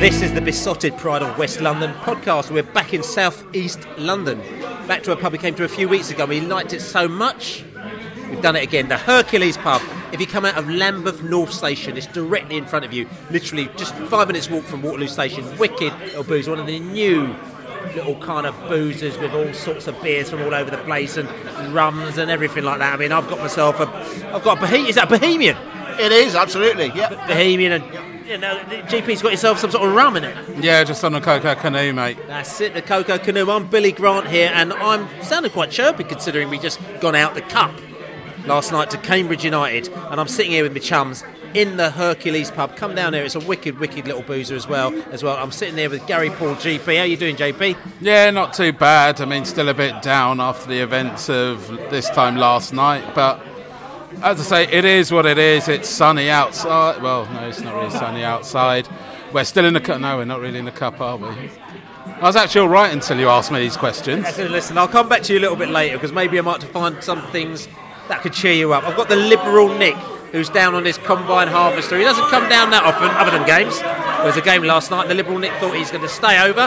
This is the Beesotted Pride of West London podcast. We're back in South East London. Back to a pub we came to a few weeks ago. We liked it so much. We've done it again. The Hercules pub. If you come out of Lambeth North Station, it's directly in front of you. Literally just five minutes walk from Waterloo Station. Wicked little booze. One of the new little kind of boozers with all sorts of beers from all over the place and rums and everything like that. I mean, I've got myself a, I've got a Bohemian. Is that a Bohemian? It is absolutely, yeah. Bohemian and you know, the GP's got yourself some sort of rum in it. Yeah, just on a cocoa canoe, mate. That's it, the Cocoa Canoe. I'm Billy Grant here, and I'm sounding quite chirpy considering we just gone out the cup last night to Cambridge United, and I'm sitting here with my chums in the Hercules pub. Come down here; it's a wicked, wicked little boozer as well. As well, I'm sitting there with Gary Paul GP. How are you doing, GP? Yeah, not too bad. I mean, still a bit down after the events of this time last night, but as I say, it is what it is. It's sunny outside. Well, no, it's not really sunny outside. We're still in the cup. No, we're not really in the cup, are we? I was actually all right until you asked me these questions. Listen, listen, I'll come back to you a little bit later because maybe I might find some things that could cheer you up. I've got the liberal Nick who's down on his combine harvester. He doesn't come down that often, other than games. There was a game last night. The liberal Nick thought he's going to stay over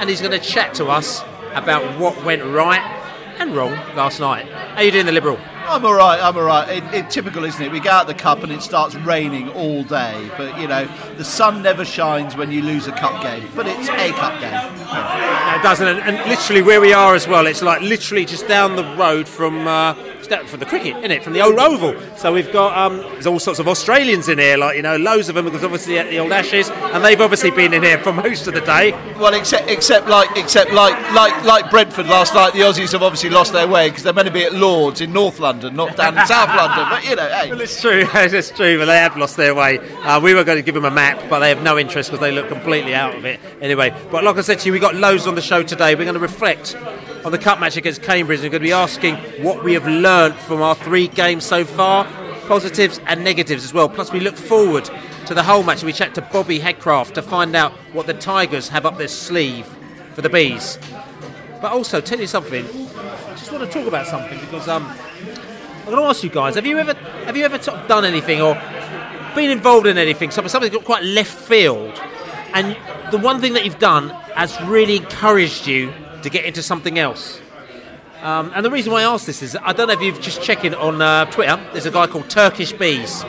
and he's going to chat to us about what went right and wrong last night. How you doing, the liberal? I'm all right. I'm all right. It, it, typical, isn't it? We go out the cup and it starts raining all day. But you know, the sun never shines when you lose a cup game. But it's a cup game. No, it doesn't. And, and literally where we are as well, it's like literally just down the road from. Uh, down from the cricket, isn't it? From the old oval. So we've got um, there's all sorts of Australians in here, like you know, loads of them because obviously at the old Ashes, and they've obviously been in here for most of the day. Well, except except like except like like like Brentford last night, the Aussies have obviously lost their way because they're meant to be at Lords in North London, not down in South London. But you know, hey. Well, it's true. it's true, but they have lost their way. Uh, we were going to give them a map, but they have no interest because they look completely out of it. Anyway, but like I said to you, we got loads on the show today. We're going to reflect on the cup match against Cambridge. We're going to be asking what we have learnt from our three games so far, positives and negatives as well. Plus, we look forward to the Hull match. We chat to Bobbi Hadgraft to find out what the Tigers have up their sleeve for the bees. But also, tell you something. I just want to talk about something because um, I'm going to ask you guys: Have you ever have you ever of done anything or been involved in anything? Something something got quite left field, and the one thing that you've done has really encouraged you to get into something else. Um, and the reason why I ask this is I don't know if you've just checked in on uh, Twitter. There's a guy called Turkish Bees,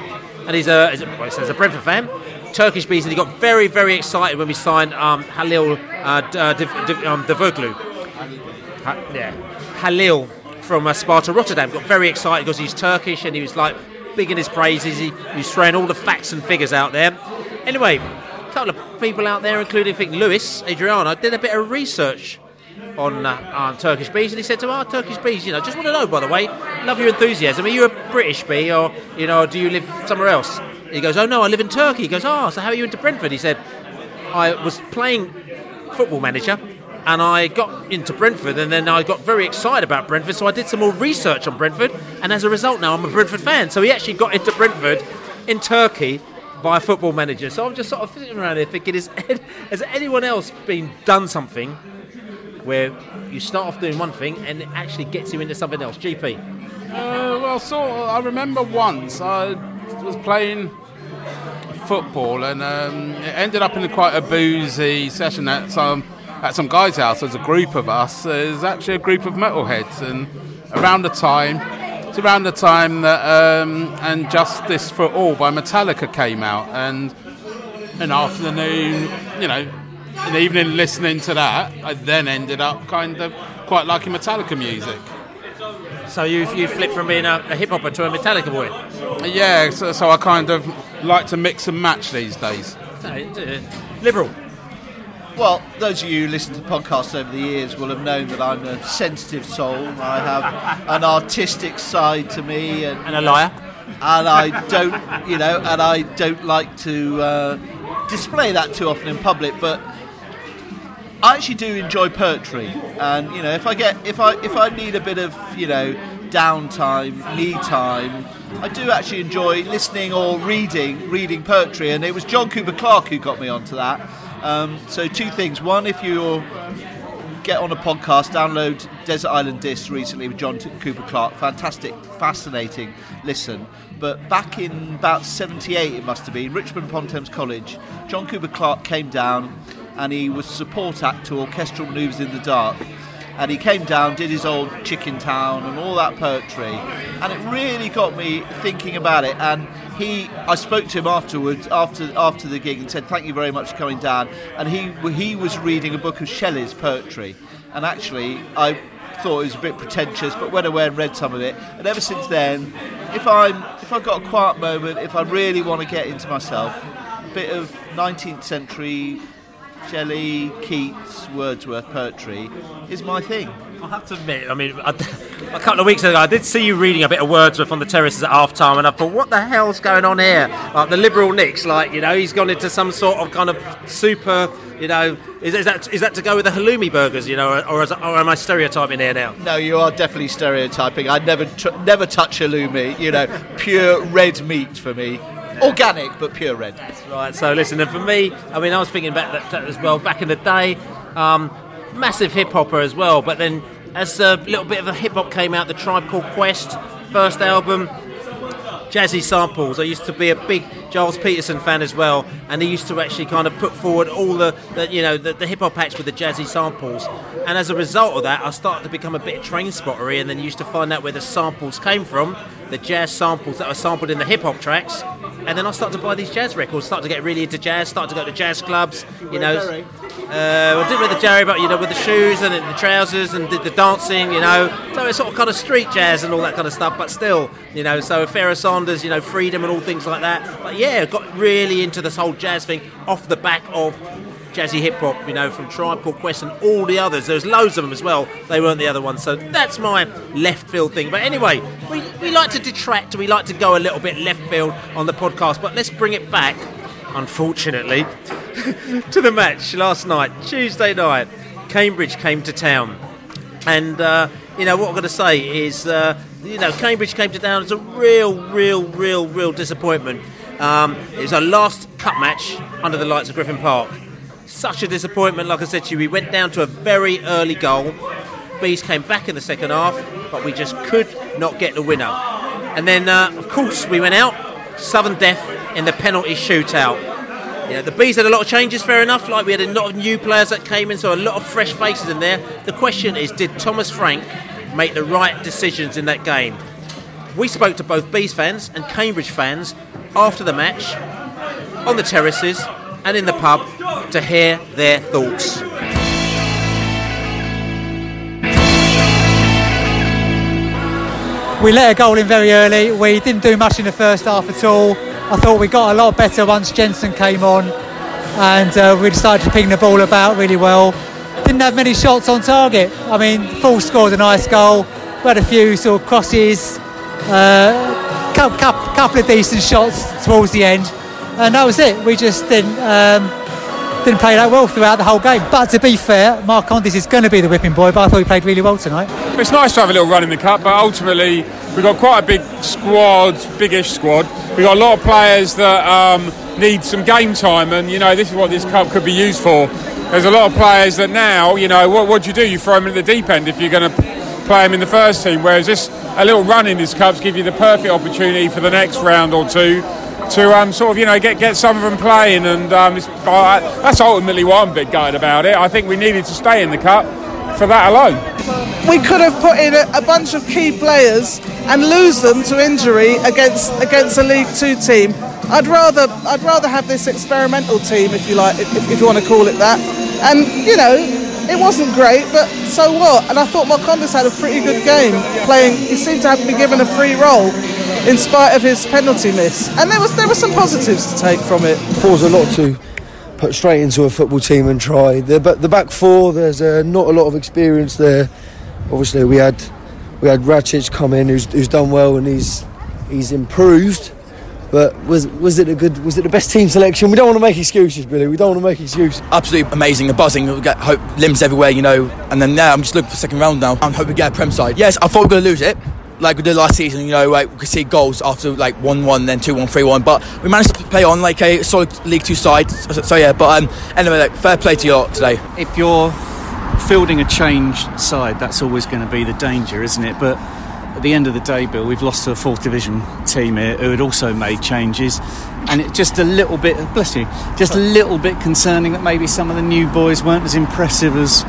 and he's a, he's a, well, he's a Brentford fan. Turkish Bees, and he got very, very excited when we signed um, Halil uh, D- uh, um. Ha- yeah, Halil from uh, Sparta Rotterdam got very excited because he's Turkish and he was like big in his praises. He, he was throwing all the facts and figures out there. Anyway, a couple of people out there, including I think Lewis Adriano, did a bit of research on uh, on Turkish bees, and he said to our Turkish bees, you know, just want to know, by the way, love your enthusiasm. Are you a British bee, or you know, do you live somewhere else? He goes, oh no, I live in Turkey. He goes, oh, so how are you into Brentford? He said, I was playing football manager. And I got into Brentford, and then I got very excited about Brentford. So I did some more research on Brentford, and as a result, now I'm a Brentford fan. So he actually got into Brentford in Turkey by a football manager. So I'm just sort of sitting around here thinking, is, has anyone else been done something where you start off doing one thing and it actually gets you into something else? GP. Uh, well, sort of, I remember once I was playing football and um, it ended up in quite a boozy session at some at some guy's house. There's a group of us. There's actually a group of metalheads, and around the time, it's around the time that um, and Justice for All by Metallica came out, and an afternoon, you know, an evening listening to that, I then ended up kind of quite liking Metallica music. So you you flipped from being a, a hip hopper to a Metallica boy. Yeah, so, so I kind of like to mix and match these days. Uh, liberal. Well, those of you who listen to podcasts over the years will have known that I'm a sensitive soul. I have an artistic side to me, and, And a liar. and I don't, you know, and I don't like to uh, display that too often in public. But I actually do enjoy poetry, and you know, if I get, if I, if I need a bit of, you know, downtime, me time, I do actually enjoy listening or reading, reading poetry. And it was John Cooper Clarke who got me onto that. Um, so two things. One, if you get on a podcast, download Desert Island Discs recently with John Cooper Clarke. Fantastic, fascinating listen. But back in about 78, it must have been, Richmond upon Thames College, John Cooper Clarke came down and he was support act to Orchestral Manoeuvres in the Dark. And he came down, did his old Chicken Town and all that poetry. And it really got me thinking about it. And he, I spoke to him afterwards, after after the gig, and said, "Thank you very much for coming down." And he he was reading a book of Shelley's poetry, and actually I thought it was a bit pretentious, but went away and read some of it. And ever since then, if I'm if I've got a quiet moment, if I really want to get into myself, a bit of 19th century Shelley, Keats, Wordsworth poetry is my thing. I have to admit, I mean, I, a couple of weeks ago, I did see you reading a bit of Wordsworth on the terraces at half time, and I thought, what the hell's going on here? Like the liberal Nick's, like, you know, he's gone into some sort of kind of super, you know, is, is that is that to go with the halloumi burgers, you know, or, or, is, or am I stereotyping here now? No, you are definitely stereotyping. I never tr- never touch halloumi. You know, pure red meat for me. Organic, but pure red. Right, so listen, and for me, I mean, I was thinking about that, that as well back in the day. Um, massive hip hopper as well, but then as a little bit of a hip hop came out, the Tribe Called Quest first album, jazzy samples. I used to be a big Gilles Peterson fan as well, and he used to actually kind of put forward all the, the you know the, the hip hop acts with the jazzy samples. And as a result of that, I started to become a bit train spottery, and then used to find out where the samples came from, the jazz samples that were sampled in the hip hop tracks. And then I started to buy these jazz records, started to get really into jazz, started to go to jazz clubs, you know. Uh, I did with the Jerry, but you know, with the shoes and the trousers and did the dancing, you know. So it's sort of kind of street jazz and all that kind of stuff, but still, you know. So Pharoah Sanders, you know, freedom and all things like that. But yeah, got really into this whole jazz thing off the back of jazzy hip hop, you know, from Tribe Called Quest and all the others. There's loads of them as well. They weren't the other ones. So that's my left field thing. But anyway, we, we like to detract, we like to go a little bit left field on the podcast, but let's bring it back, unfortunately, to the match last night, Tuesday night. Cambridge came to town. And, uh, you know, what I'm going to say is, uh, you know, Cambridge came to town as a real, real, real, real disappointment. Um, it was our last cup match under the lights of Griffin Park such a disappointment. Like I said to you, we went down to a very early goal. Bees came back in the second half, but we just could not get the winner. And then, uh, of course, we went out. Sudden death in the penalty shootout. Yeah, the Bees had a lot of changes, fair enough. Like we had a lot of new players that came in, so a lot of fresh faces in there. The question is, did Thomas Frank make the right decisions in that game? We spoke to both Bees fans and Cambridge fans after the match on the terraces and in the pub to hear their thoughts. We let a goal in very early. We didn't do much in the first half at all. I thought we got a lot better once Jensen came on, and uh, we started to ping the ball about really well. Didn't have many shots on target. I mean, Full scored a nice goal. We had a few sort of crosses, uh, couple, couple of decent shots towards the end, and that was it. We just didn't um, didn't play that well throughout the whole game. But to be fair, Marcondes is going to be the whipping boy, but I thought he played really well tonight. It's nice to have a little run in the cup, but ultimately we've got quite a big squad, biggish squad. We've got a lot of players that um, need some game time, and you know this is what this cup could be used for. There's a lot of players that now, you know, what, what do you do? You throw them in the deep end if you're going to play them in the first team. Whereas this, a little run in this cups give you the perfect opportunity for the next round or two to um, sort of you know get get some of them playing, and um, uh, that's ultimately what I'm a bit gutted about it. I think we needed to stay in the cup for that alone. We could have put in a, a bunch of key players and lose them to injury against against a League Two team. I'd rather I'd rather have this experimental team, if you like, if, if you want to call it that. And you know, it wasn't great, but so what? And I thought Marcondes had a pretty good game playing. He seemed to have been given a free role in spite of his penalty miss. And there was there were some positives to take from it. There's a lot to put straight into a football team and try. The, the back four, there's uh, not a lot of experience there. Obviously, we had we had Rakic come in, who's, who's done well and he's he's improved. But was was it a good? Was it the best team selection? We don't want to make excuses, Billy. We don't want to make excuses. Absolutely amazing, the buzzing. We get hope limbs everywhere, you know. And then now I'm just looking for second round now. I'm hoping we get a prem side. Yes, I thought we were going to lose it, like we did last season. You know, like we could see goals after like one one, then two one, three one. But we managed to play on like a solid League Two side. So, so yeah, but um, anyway, like, fair play to you lot today. If you're fielding a changed side, that's always going to be the danger, isn't it? But at the end of the day, Bill, we've lost to a fourth division team here who had also made changes, and it's just a little bit, bless you, just a little bit concerning that maybe some of the new boys weren't as impressive as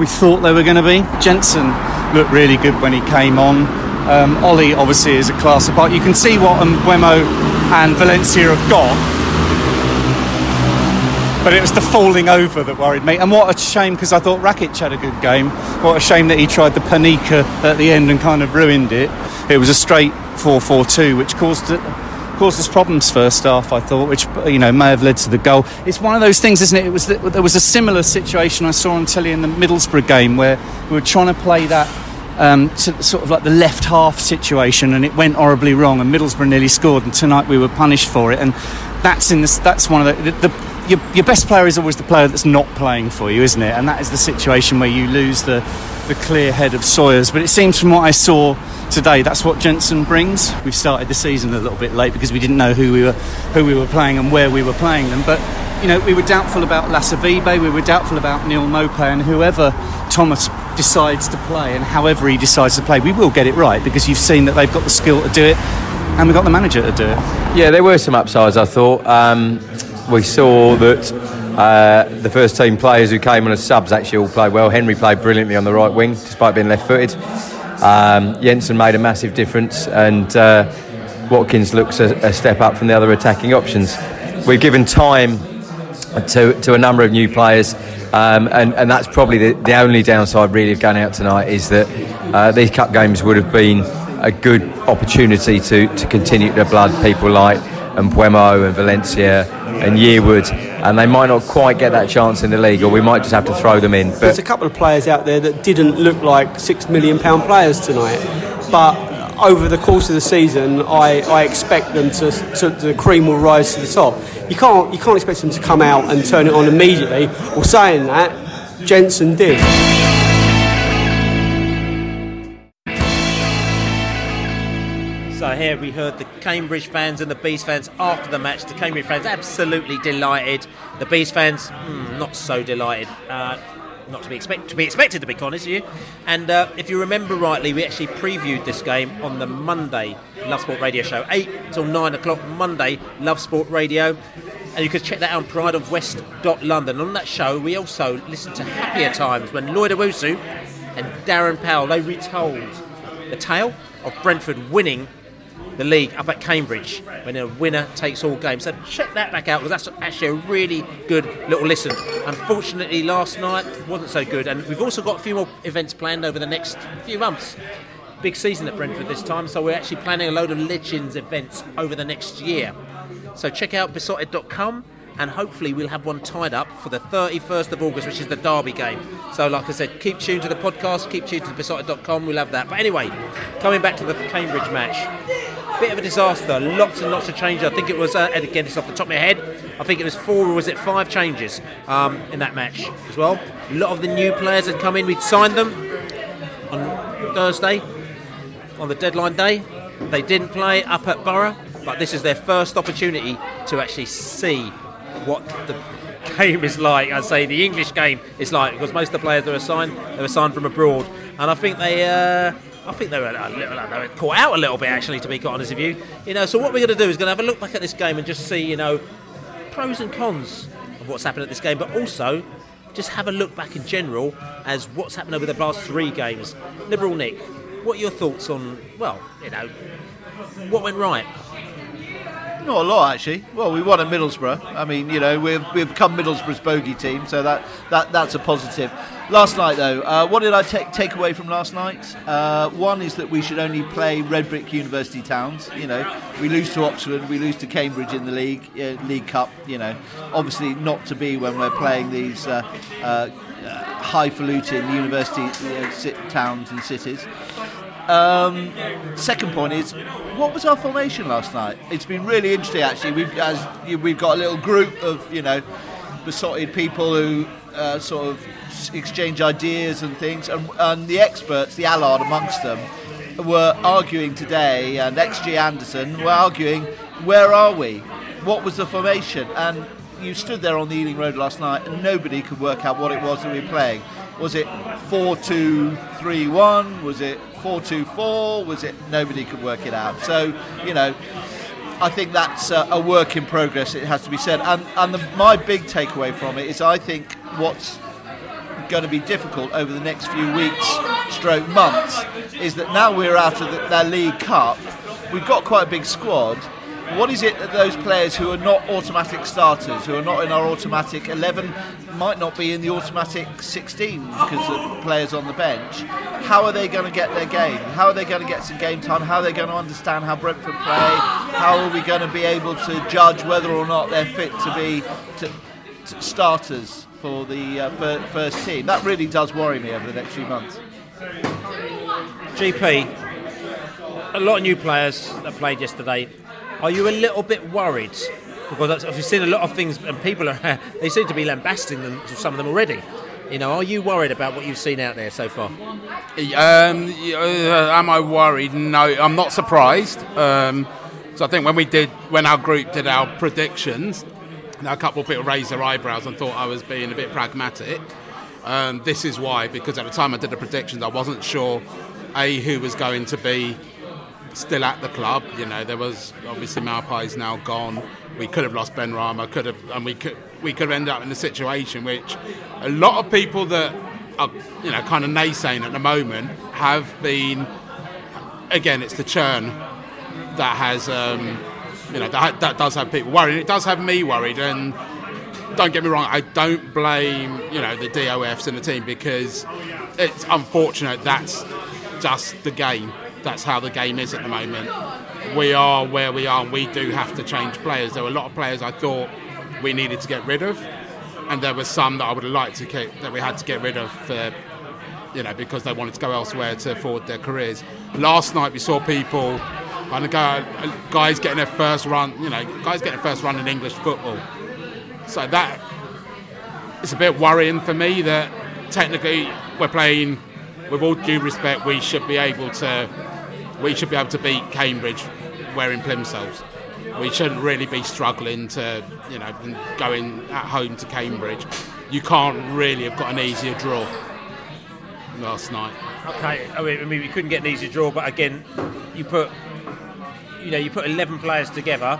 we thought they were going to be. Jensen looked really good when he came on. Um, Ollie obviously is a class apart. You can see what um, and Valencia have got but it was the falling over that worried me. And what a shame because I thought Rakic had a good game. What a shame that he tried the Panenka at the end and kind of ruined it. It was a straight 4-4-2, which caused caused us problems first half. I thought, which you know may have led to the goal. It's one of those things, isn't it? It was the, there was a similar situation I saw on telly in the Middlesbrough game where we were trying to play that. Um, sort of like the left half situation, and it went horribly wrong. And Middlesbrough nearly scored, and tonight we were punished for it. And that's in this. That's one of the, the, the your, your best player is always the player that's not playing for you, isn't it? And that is the situation where you lose the, the clear head of Sawyers. But it seems from what I saw today, that's what Jensen brings. We've started the season a little bit late because we didn't know who we were who we were playing and where we were playing them. But you know, we were doubtful about Lasavide, we were doubtful about Neal Maupay, and whoever Thomas decides to play, and however he decides to play, we will get it right because you've seen that they've got the skill to do it, and we've got the manager to do it. Yeah, there were some upsides, I thought. Um, we saw that uh, the first team players who came on as subs actually all played well. Henry played brilliantly on the right wing, despite being left footed. Um, Jensen made a massive difference, and uh, Watkins looks a, a, step up from the other attacking options. We've given time to, to a number of new players, um, and, and that's probably the, the only downside really of going out tonight is that uh, these cup games would have been a good opportunity to, to continue to blood people like and Mbeumo and Valencia and Yearwood, and they might not quite get that chance in the league, or we might just have to throw them in. But there's a couple of players out there that didn't look like six million pound players tonight, but over the course of the season, I, I expect them to, to, the cream will rise to the top. You can't you can't expect them to come out and turn it on immediately. Or saying that, Jensen did. Here we heard the Cambridge fans and the Bees fans after the match. The Cambridge fans absolutely delighted. The Bees fans mm, not so delighted. Uh, not to be to be expected to be honest with you. And uh, if you remember rightly, we actually previewed this game on the Monday Love Sport Radio show, eight till nine o'clock Monday Love Sport Radio. And you could check that out on Pride of West London. On that show, we also listened to Happier Times when Lloyd Owusu and Darren Powell they retold the tale of Brentford winning the league up at Cambridge when a winner takes all games. So check that back out because that's actually a really good little listen. Unfortunately, last night wasn't so good, and we've also got a few more events planned over the next few months. Big season at Brentford this time, so we're actually planning a load of Legends events over the next year. So check out beesotted.com and hopefully we'll have one tied up for the 31st of August, which is the Derby game. So, like I said, keep tuned to the podcast, keep tuned to beesotted.com, we'll have that. But anyway, coming back to the Cambridge match, bit of a disaster. Lots and lots of changes. I think it was, uh, and again, it's off the top of my head. I think it was four or was it five changes um, in that match as well. A lot of the new players had come in. We'd signed them on Thursday, on the deadline day. They didn't play up at Boro, but this is their first opportunity to actually see what the game is like. I'd say the English game is like because most of the players are signed, they were signed from abroad, and I think they. Uh, I think they were a little, they were caught out a little bit, actually, to be quite honest with you. You know, so what we're going to do is going to have a look back at this game and just see, you know, pros and cons of what's happened at this game, but also just have a look back in general as what's happened over the last three games. Liberal Nick, what are your thoughts on, well, you know, what went right? Not a lot, actually. Well, we won at Middlesbrough. I mean, you know, we've, we've become Middlesbrough's bogey team, so that, that that's a positive. Last night, though, uh, what did I take take away from last night? Uh, one is that we should only play red brick university towns. You know, we lose to Oxford, we lose to Cambridge in the league uh, League Cup. You know, obviously not to be when we're playing these uh, uh, highfalutin university uh, towns and cities. Um, second point is, what was our formation last night? It's been really interesting, actually. We've as we've got a little group of you know besotted people who uh, sort of exchange ideas and things, and, and the experts, the Allard amongst them, were arguing today, and XG Anderson were arguing, where are we? What was the formation? And you stood there on the Ealing Road last night, and nobody could work out what it was that we were playing. Was it 4 2 3 1? Was it 4 2 4? Was it. Nobody could work it out. So, you know, I think that's a, a work in progress, it has to be said. And, and the, my big takeaway from it is I think what's going to be difficult over the next few weeks, stroke months, is that now we're out of the, their League Cup, we've got quite a big squad what is it that those players who are not automatic starters, who are not in our automatic 11, might not be in the automatic 16 because of players on the bench? How are they going to get their game? How are they going to get some game time? How are they going to understand how Brentford play? How are we going to be able to judge whether or not they're fit to be to, to starters for the uh, first team? That really does worry me over the next few months. GP, a lot of new players that played yesterday are you a little bit worried? Because I've seen a lot of things, and people are they seem to be lambasting them, some of them already. You know, are you worried about what you've seen out there so far? Um, uh, am I worried? No, I'm not surprised. Um, so I think when we did, when our group did our predictions, a couple of people raised their eyebrows and thought I was being a bit pragmatic. Um, this is why, because at the time I did the predictions, I wasn't sure a who was going to be still at the club. You know, there was obviously Maupay's now gone. We could have lost Benrahma, could have, and we could we could have ended up in a situation which a lot of people that are you know kind of naysaying at the moment have been. Again, it's the churn that has um, you know that, that does have people worried. It does have me worried, and don't get me wrong, I don't blame you know the DOFs and the team because it's unfortunate that's just the game that's how the game is at the moment. We are where we are, and we do have to change players. There were a lot of players I thought we needed to get rid of, and there were some that I would have liked to keep that we had to get rid of for, you know, because they wanted to go elsewhere to forward their careers. Last night we saw people and guys getting their first run, you know, guys getting their first run in English football. So that it's a bit worrying for me that technically we're playing. With all due respect, we should be able to we should be able to beat Cambridge wearing plimsolls. We shouldn't really be struggling to, you know, going at home to Cambridge. You can't really have got an easier draw last night. Okay, I mean, we couldn't get an easy draw, but again, you put, you know, you put 11 players together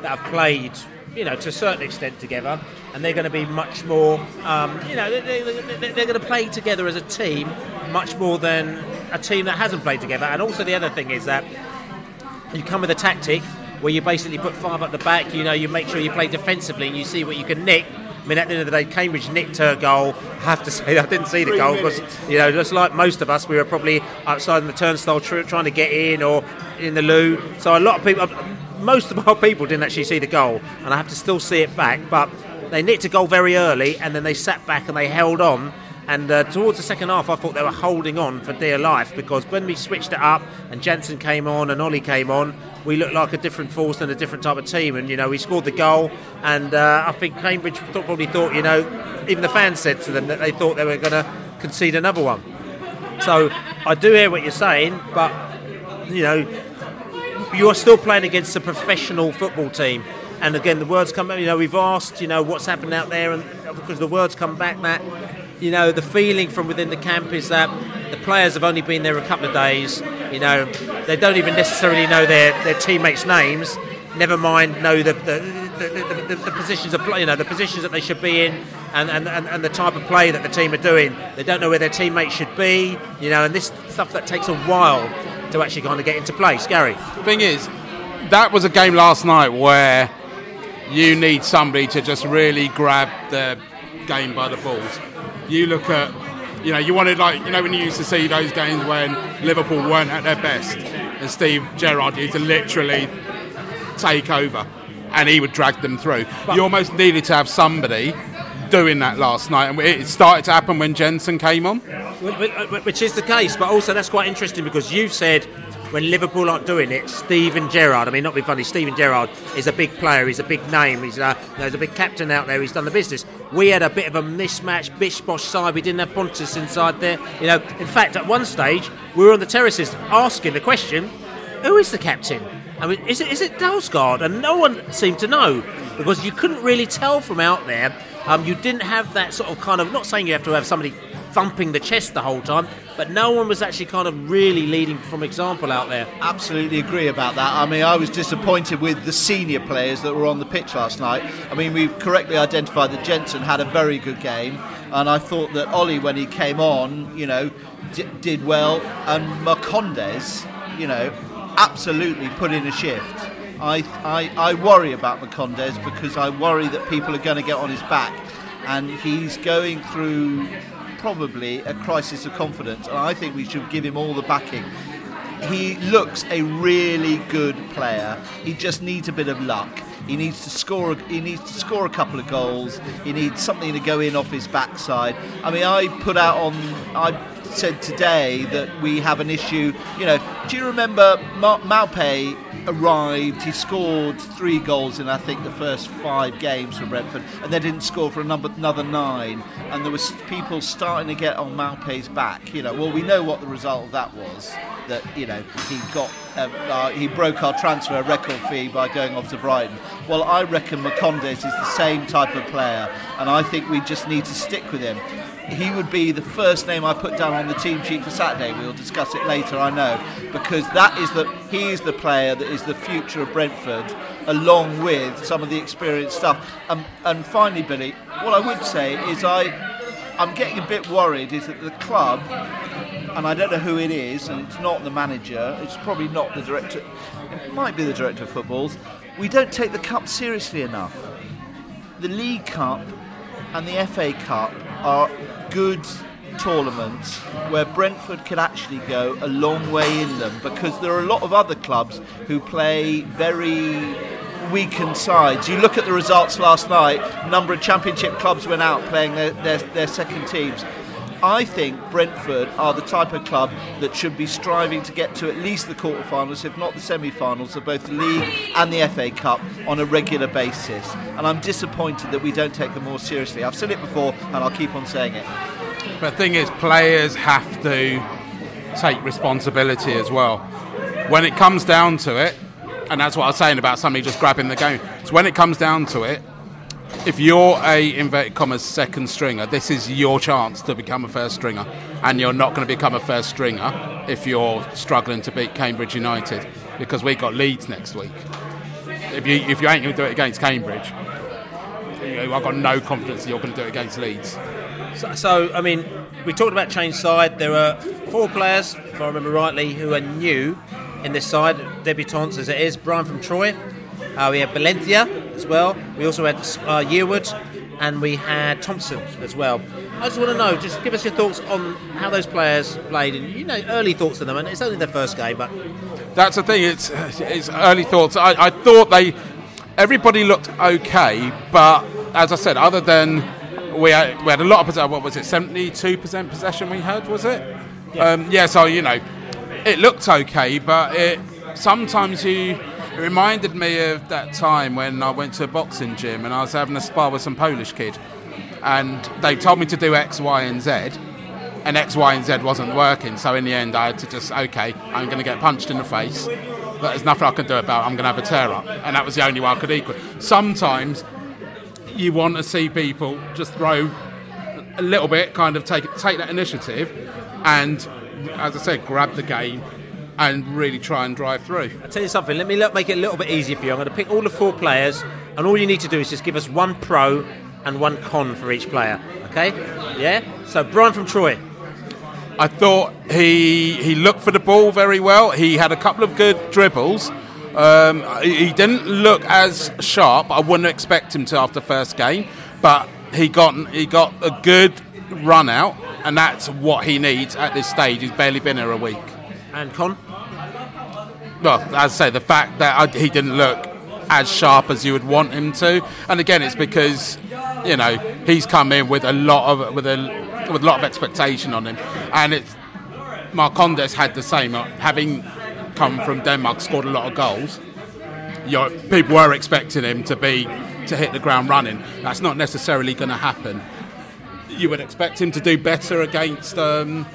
that have played, you know, to a certain extent together, and they're going to be much more, um, you know, they're, they're going to play together as a team much more than a team that hasn't played together. And also the other thing is that you come with a tactic where you basically put five at the back. You know, you make sure you play defensively and you see what you can nick. I mean, at the end of the day, Cambridge nicked her goal. I have to say, I didn't see the goal because, you know, just like most of us, we were probably outside in the turnstile trying to get in or in the loo. So a lot of people, most of our people didn't actually see the goal, and I have to still see it back. But they nicked a goal very early, and then they sat back and they held on and uh, towards the second half, I thought they were holding on for dear life because when we switched it up and Jensen came on and Ollie came on, we looked like a different force and a different type of team. And you know, we scored the goal, and uh, I think Cambridge probably thought, you know, even the fans said to them that they thought they were going to concede another one. So I do hear what you're saying, but you know, you are still playing against a professional football team. And again, the words come. back. You know, we've asked, you know, what's happened out there, and because the words come back that, you know, the feeling from within the camp is that the players have only been there a couple of days. You know, they don't even necessarily know their, their teammates' names. Never mind know the the, the, the, the positions of you know, the positions that they should be in, and, and, and, the type of play that the team are doing. They don't know where their teammates should be. You know, and this stuff that takes a while to actually kind of get into place. Gary, thing is, that was a game last night where you need somebody to just really grab the game by the balls. You look at, you know, you wanted like, you know, when you used to see those games when Liverpool weren't at their best, and Steve Gerrard used to literally take over, and he would drag them through. you almost needed to have somebody doing that last night, and it started to happen when Jensen came on. which is the case, but also that's quite interesting because you've said when Liverpool aren't doing it, Steven Gerrard, I mean, not be funny, Steven Gerrard is a big player, he's a big name, he's a, you know, he's a big captain out there, he's done the business. We had a bit of a mismatch, bish bosh side, we didn't have Pontus inside there. You know, in fact, at one stage, we were on the terraces asking the question, who is the captain? I mean, is it, is it Dalsgaard? And no one seemed to know because you couldn't really tell from out there. Um, you didn't have that sort of kind of, not saying you have to have somebody thumping the chest the whole time, but no one was actually kind of really leading from example out there. Absolutely agree about that. I mean, I was disappointed with the senior players that were on the pitch last night. I mean, we've correctly identified that Jensen had a very good game, and I thought that Ollie, when he came on, you know, d- did well, and Marcondes, you know, absolutely put in a shift. I, I, I worry about Marcondes because I worry that people are going to get on his back, and he's going through probably a crisis of confidence, and I think we should give him all the backing. He looks a really good player. He just needs a bit of luck. He needs to score. He needs to score a couple of goals. He needs something to go in off his backside. I mean, I put out on. I said today that we have an issue. You know, do you remember Ma- Maupay arrived? He scored three goals in I think the first five games for Brentford, and they didn't score for number, another nine. And there was people starting to get on Maupay's back. You know, well we know what the result of that was. That you know he got uh, uh, he broke our transfer record fee by going off to Brighton. Well, I reckon Marcondes is the same type of player, and I think we just need to stick with him he would be the first name I put down on the team sheet for Saturday. We'll discuss it later, I know, because that is the he is the player that is the future of Brentford, along with some of the experienced stuff. Um, and finally, Billy, what I would say is I I'm getting a bit worried is that the club, and I don't know who it is, and it's not the manager, it's probably not the director, it might be the director of footballs. We don't take the cup seriously enough. The League Cup and the FA Cup are good tournaments where Brentford could actually go a long way in them because there are a lot of other clubs who play very weakened sides. You look at the results last night, a number of championship clubs went out playing their, their, their second teams. I think Brentford are the type of club that should be striving to get to at least the quarterfinals, if not the semi-finals, of both the league and the FA Cup on a regular basis. And I'm disappointed that we don't take them more seriously. I've said it before, and I'll keep on saying it. But the thing is, players have to take responsibility as well. When it comes down to it, and that's what I was saying about somebody just grabbing the game. So when it comes down to it, if you're a inverted commas second stringer, this is your chance to become a first stringer, and you're not going to become a first stringer if you're struggling to beat Cambridge United because we got Leeds next week. If you if you ain't going to do it against Cambridge, I've got no confidence that you're going to do it against Leeds. So, so, I mean, we talked about change side. There are four players, if I remember rightly, who are new in this side, debutants as it is. Bryan from Troyes. Uh, we had Valencia as well. We also had uh, Yearwood, and we had Thompson as well. I just want to know, just give us your thoughts on how those players played, and you know, early thoughts on them. And it's only their first game, but That's the thing. It's it's early thoughts. I, I thought they everybody looked okay, but as I said, other than we had, we had a lot of possession. What was it? Seventy-two percent possession we had. Was it? Yeah. Um, yeah. So you know, it looked okay, but it sometimes you It reminded me of that time when I went to a boxing gym and I was having a spar with some Polish kid, and they told me to do X, Y, and Z, and X, Y, and Z wasn't working. So in the end, I had to just okay, I'm going to get punched in the face. But there's nothing I can do about. it. I'm going to have a tear up, and that was the only way I could equal. Sometimes you want to see people just throw a little bit, kind of take take that initiative, and as I said, grab the game and really try and drive through. I'll tell you something, let me look, make it a little bit easier for you. I'm going to pick all the four players, and all you need to do is just give us one pro and one con for each player. Okay? Yeah? So, Bryan from Troyes. I thought he he looked for the ball very well. He had a couple of good dribbles. Um, he he didn't look as sharp. I wouldn't expect him to after first game, but he got he got a good run out, and that's what he needs at this stage. He's barely been here a week. And con? Well, as I say, the fact that I, he didn't look as sharp as you would want him to, and again, it's because you know he's come in with a lot of with a with a lot of expectation on him, and it's Marcondes had the same. uh, Having come from Denmark, scored a lot of goals. You know, people were expecting him to be to hit the ground running. That's not necessarily going to happen. You would expect him to do better against um,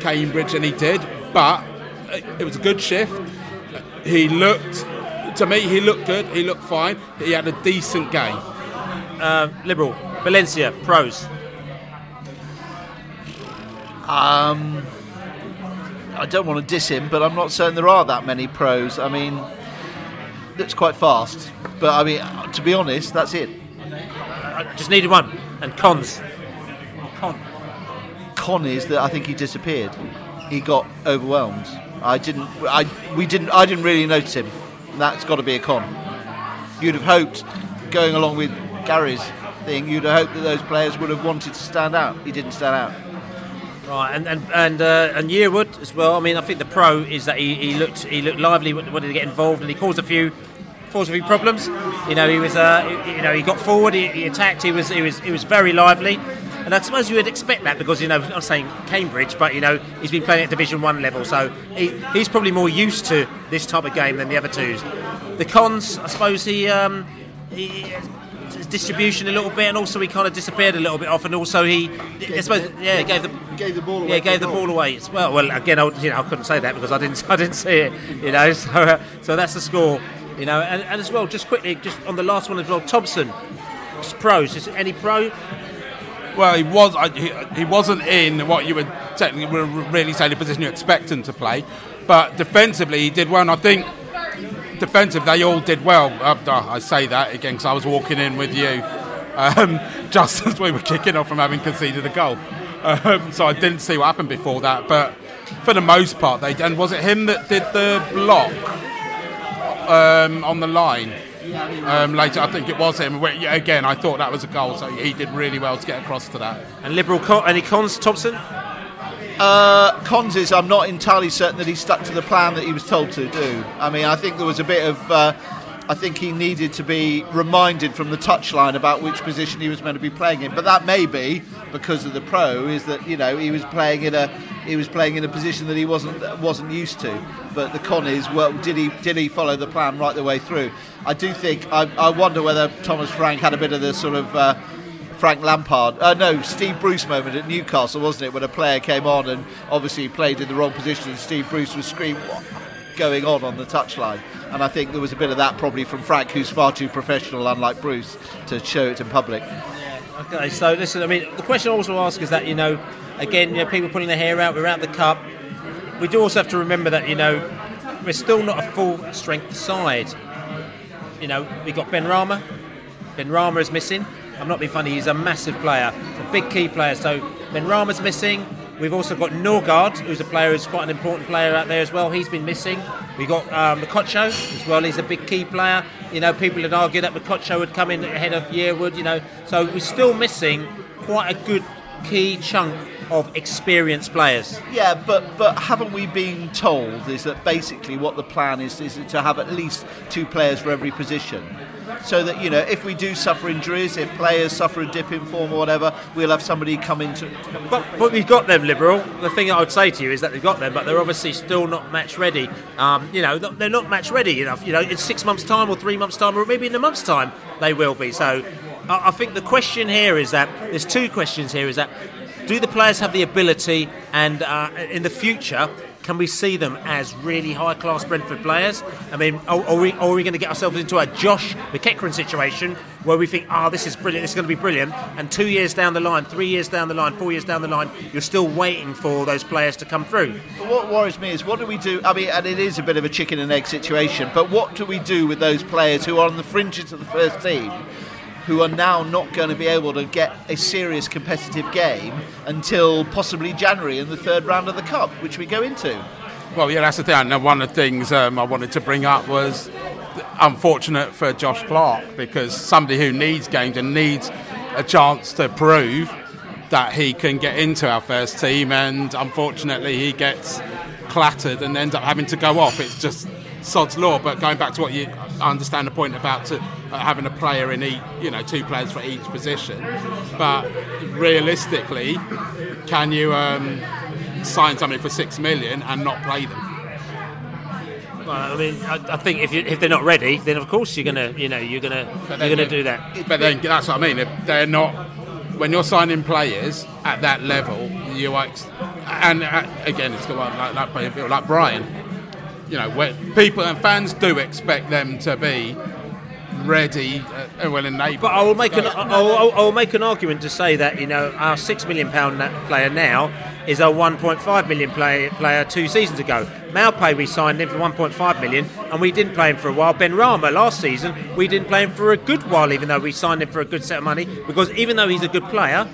Cambridge, and he did. But it it was a good shift. He looked, to me, he looked good. He looked fine. He had a decent game. Uh, Liberal. Valencia, pros. Um, I don't want to diss him, but I'm not certain there are that many pros. I mean, it's quite fast, but I mean, to be honest, that's it. I just needed one. And cons. Con. Con is that I think he disappeared. He got overwhelmed. I didn't. I we didn't. I didn't really notice him. That's got to be a con. You'd have hoped, going along with Gary's thing, you'd have hoped that those players would have wanted to stand out. He didn't stand out. Right, and and and, uh, and Yearwood as well. I mean, I think the pro is that he, he looked he looked lively, wanted to get involved, and he caused a few caused a few problems. You know, he was uh, you know he got forward, he, he attacked, he was he was he was very lively. And I suppose you would expect that because you know I'm saying Cambridge, but you know he's been playing at Division One level, so he, he's probably more used to this type of game than the other twos. The cons, I suppose he um, he his distribution a little bit, and also he kind of disappeared a little bit off, and also he, I suppose, yeah, he gave the gave the ball away. yeah, gave the ball away as well. Well, again, I, you know, I couldn't say that because I didn't, I didn't see it. You know, so, uh, so that's the score. You know, and, and as well, just quickly, just on the last one as well, Thompson, pros. Just any pro? Well, he was. He, he wasn't in what you would technically would really say the position you expect him to play, but defensively he did well. And I think defensive they all did well. Uh, I say that again because I was walking in with you um, just as we were kicking off from having conceded a goal. Um, so I didn't see what happened before that, but for the most part they and was it him that did the block um, on the line? Um, later, I think it was him. Where, yeah, again, I thought that was a goal, so he did really well to get across to that. And Liberal, con- any cons, Thompson? Uh, cons is I'm not entirely certain that he stuck to the plan that he was told to do. I mean, I think there was a bit of. Uh, I think he needed to be reminded from the touchline about which position he was meant to be playing in. But that may be because of the pro is that you know he was playing in a he was playing in a position that he wasn't wasn't used to. But the con is well, did he did he follow the plan right the way through? I do think I, I wonder whether Thomas Frank had a bit of the sort of. Uh, Frank Lampard, uh, no, Steve Bruce moment at Newcastle, wasn't it? When a player came on and obviously played in the wrong position, and Steve Bruce was screaming, "What going on on the touchline?" And I think there was a bit of that probably from Frank, who's far too professional, unlike Bruce, to show it in public. Okay, so listen, I mean, the question I also ask is that, you know, again, you know, people putting their hair out, we're out the cup. We do also have to remember that, you know, we're still not a full strength side. You know, we've got Benrahma. Ben Rama is missing. I'm not being funny, he's a massive player, a big key player. So Benrahma's missing. We've also got Norgaard, who's a player who's quite an important player out there as well. He's been missing. We've got um, Mokotjo as well. He's a big key player. You know, people had argued that Mokotjo would come in ahead of Yearwood, you know. So we're still missing quite a good key chunk of experienced players. Yeah, but but haven't we been told is that basically what the plan is is to have at least two players for every position? so that you know if we do suffer injuries, if players suffer a dip in form or whatever, we'll have somebody come into. But, but we've got them, Liberal. The thing that I would say to you is that they've got them, but they're obviously still not match ready. Um, you know, they're not match ready enough. You know, in six months' time or three months' time or maybe in a month's time, they will be. So I, I think the question here is that there's two questions here is that do the players have the ability and uh, in the future can we see them as really high class Brentford players? I mean, are, are we, are we going to get ourselves into a Josh McEachran situation where we think, oh, this is brilliant, this is going to be brilliant, and two years down the line, three years down the line, four years down the line, you're still waiting for those players to come through? But what worries me is what do we do? I mean, and it is a bit of a chicken and egg situation, but what do we do with those players who are on the fringes of the first team? Who are now not going to be able to get a serious competitive game until possibly January in the third round of the Cup, which we go into. Well, yeah, that's the thing. And one of the things um, I wanted to bring up was unfortunate for Josh Clarke because somebody who needs games and needs a chance to prove that he can get into our first team, and unfortunately, he gets clattered and ends up having to go off. It's just sod's law. But going back to what you I understand the point about to, uh, having a player in each, you know, two players for each position. But realistically, can you um, sign somebody for six million and not play them? Well, I mean, I, I think if, you, if they're not ready, then of course you're gonna, you know, you're gonna, you're gonna do that. But then that's what I mean. If they're not, when you're signing players at that level, you are, ex- and uh, again, it's like like, like Brian. You know, where people and fans do expect them to be ready uh, well enabled. But I will make an I will, I will make an argument to say that you know our six million pound player now is a 1.5 million play, player two seasons ago. Maupay we signed him for 1.5 million, and we didn't play him for a while. Benrahma last season we didn't play him for a good while, even though we signed him for a good set of money. Because even though he's a good player,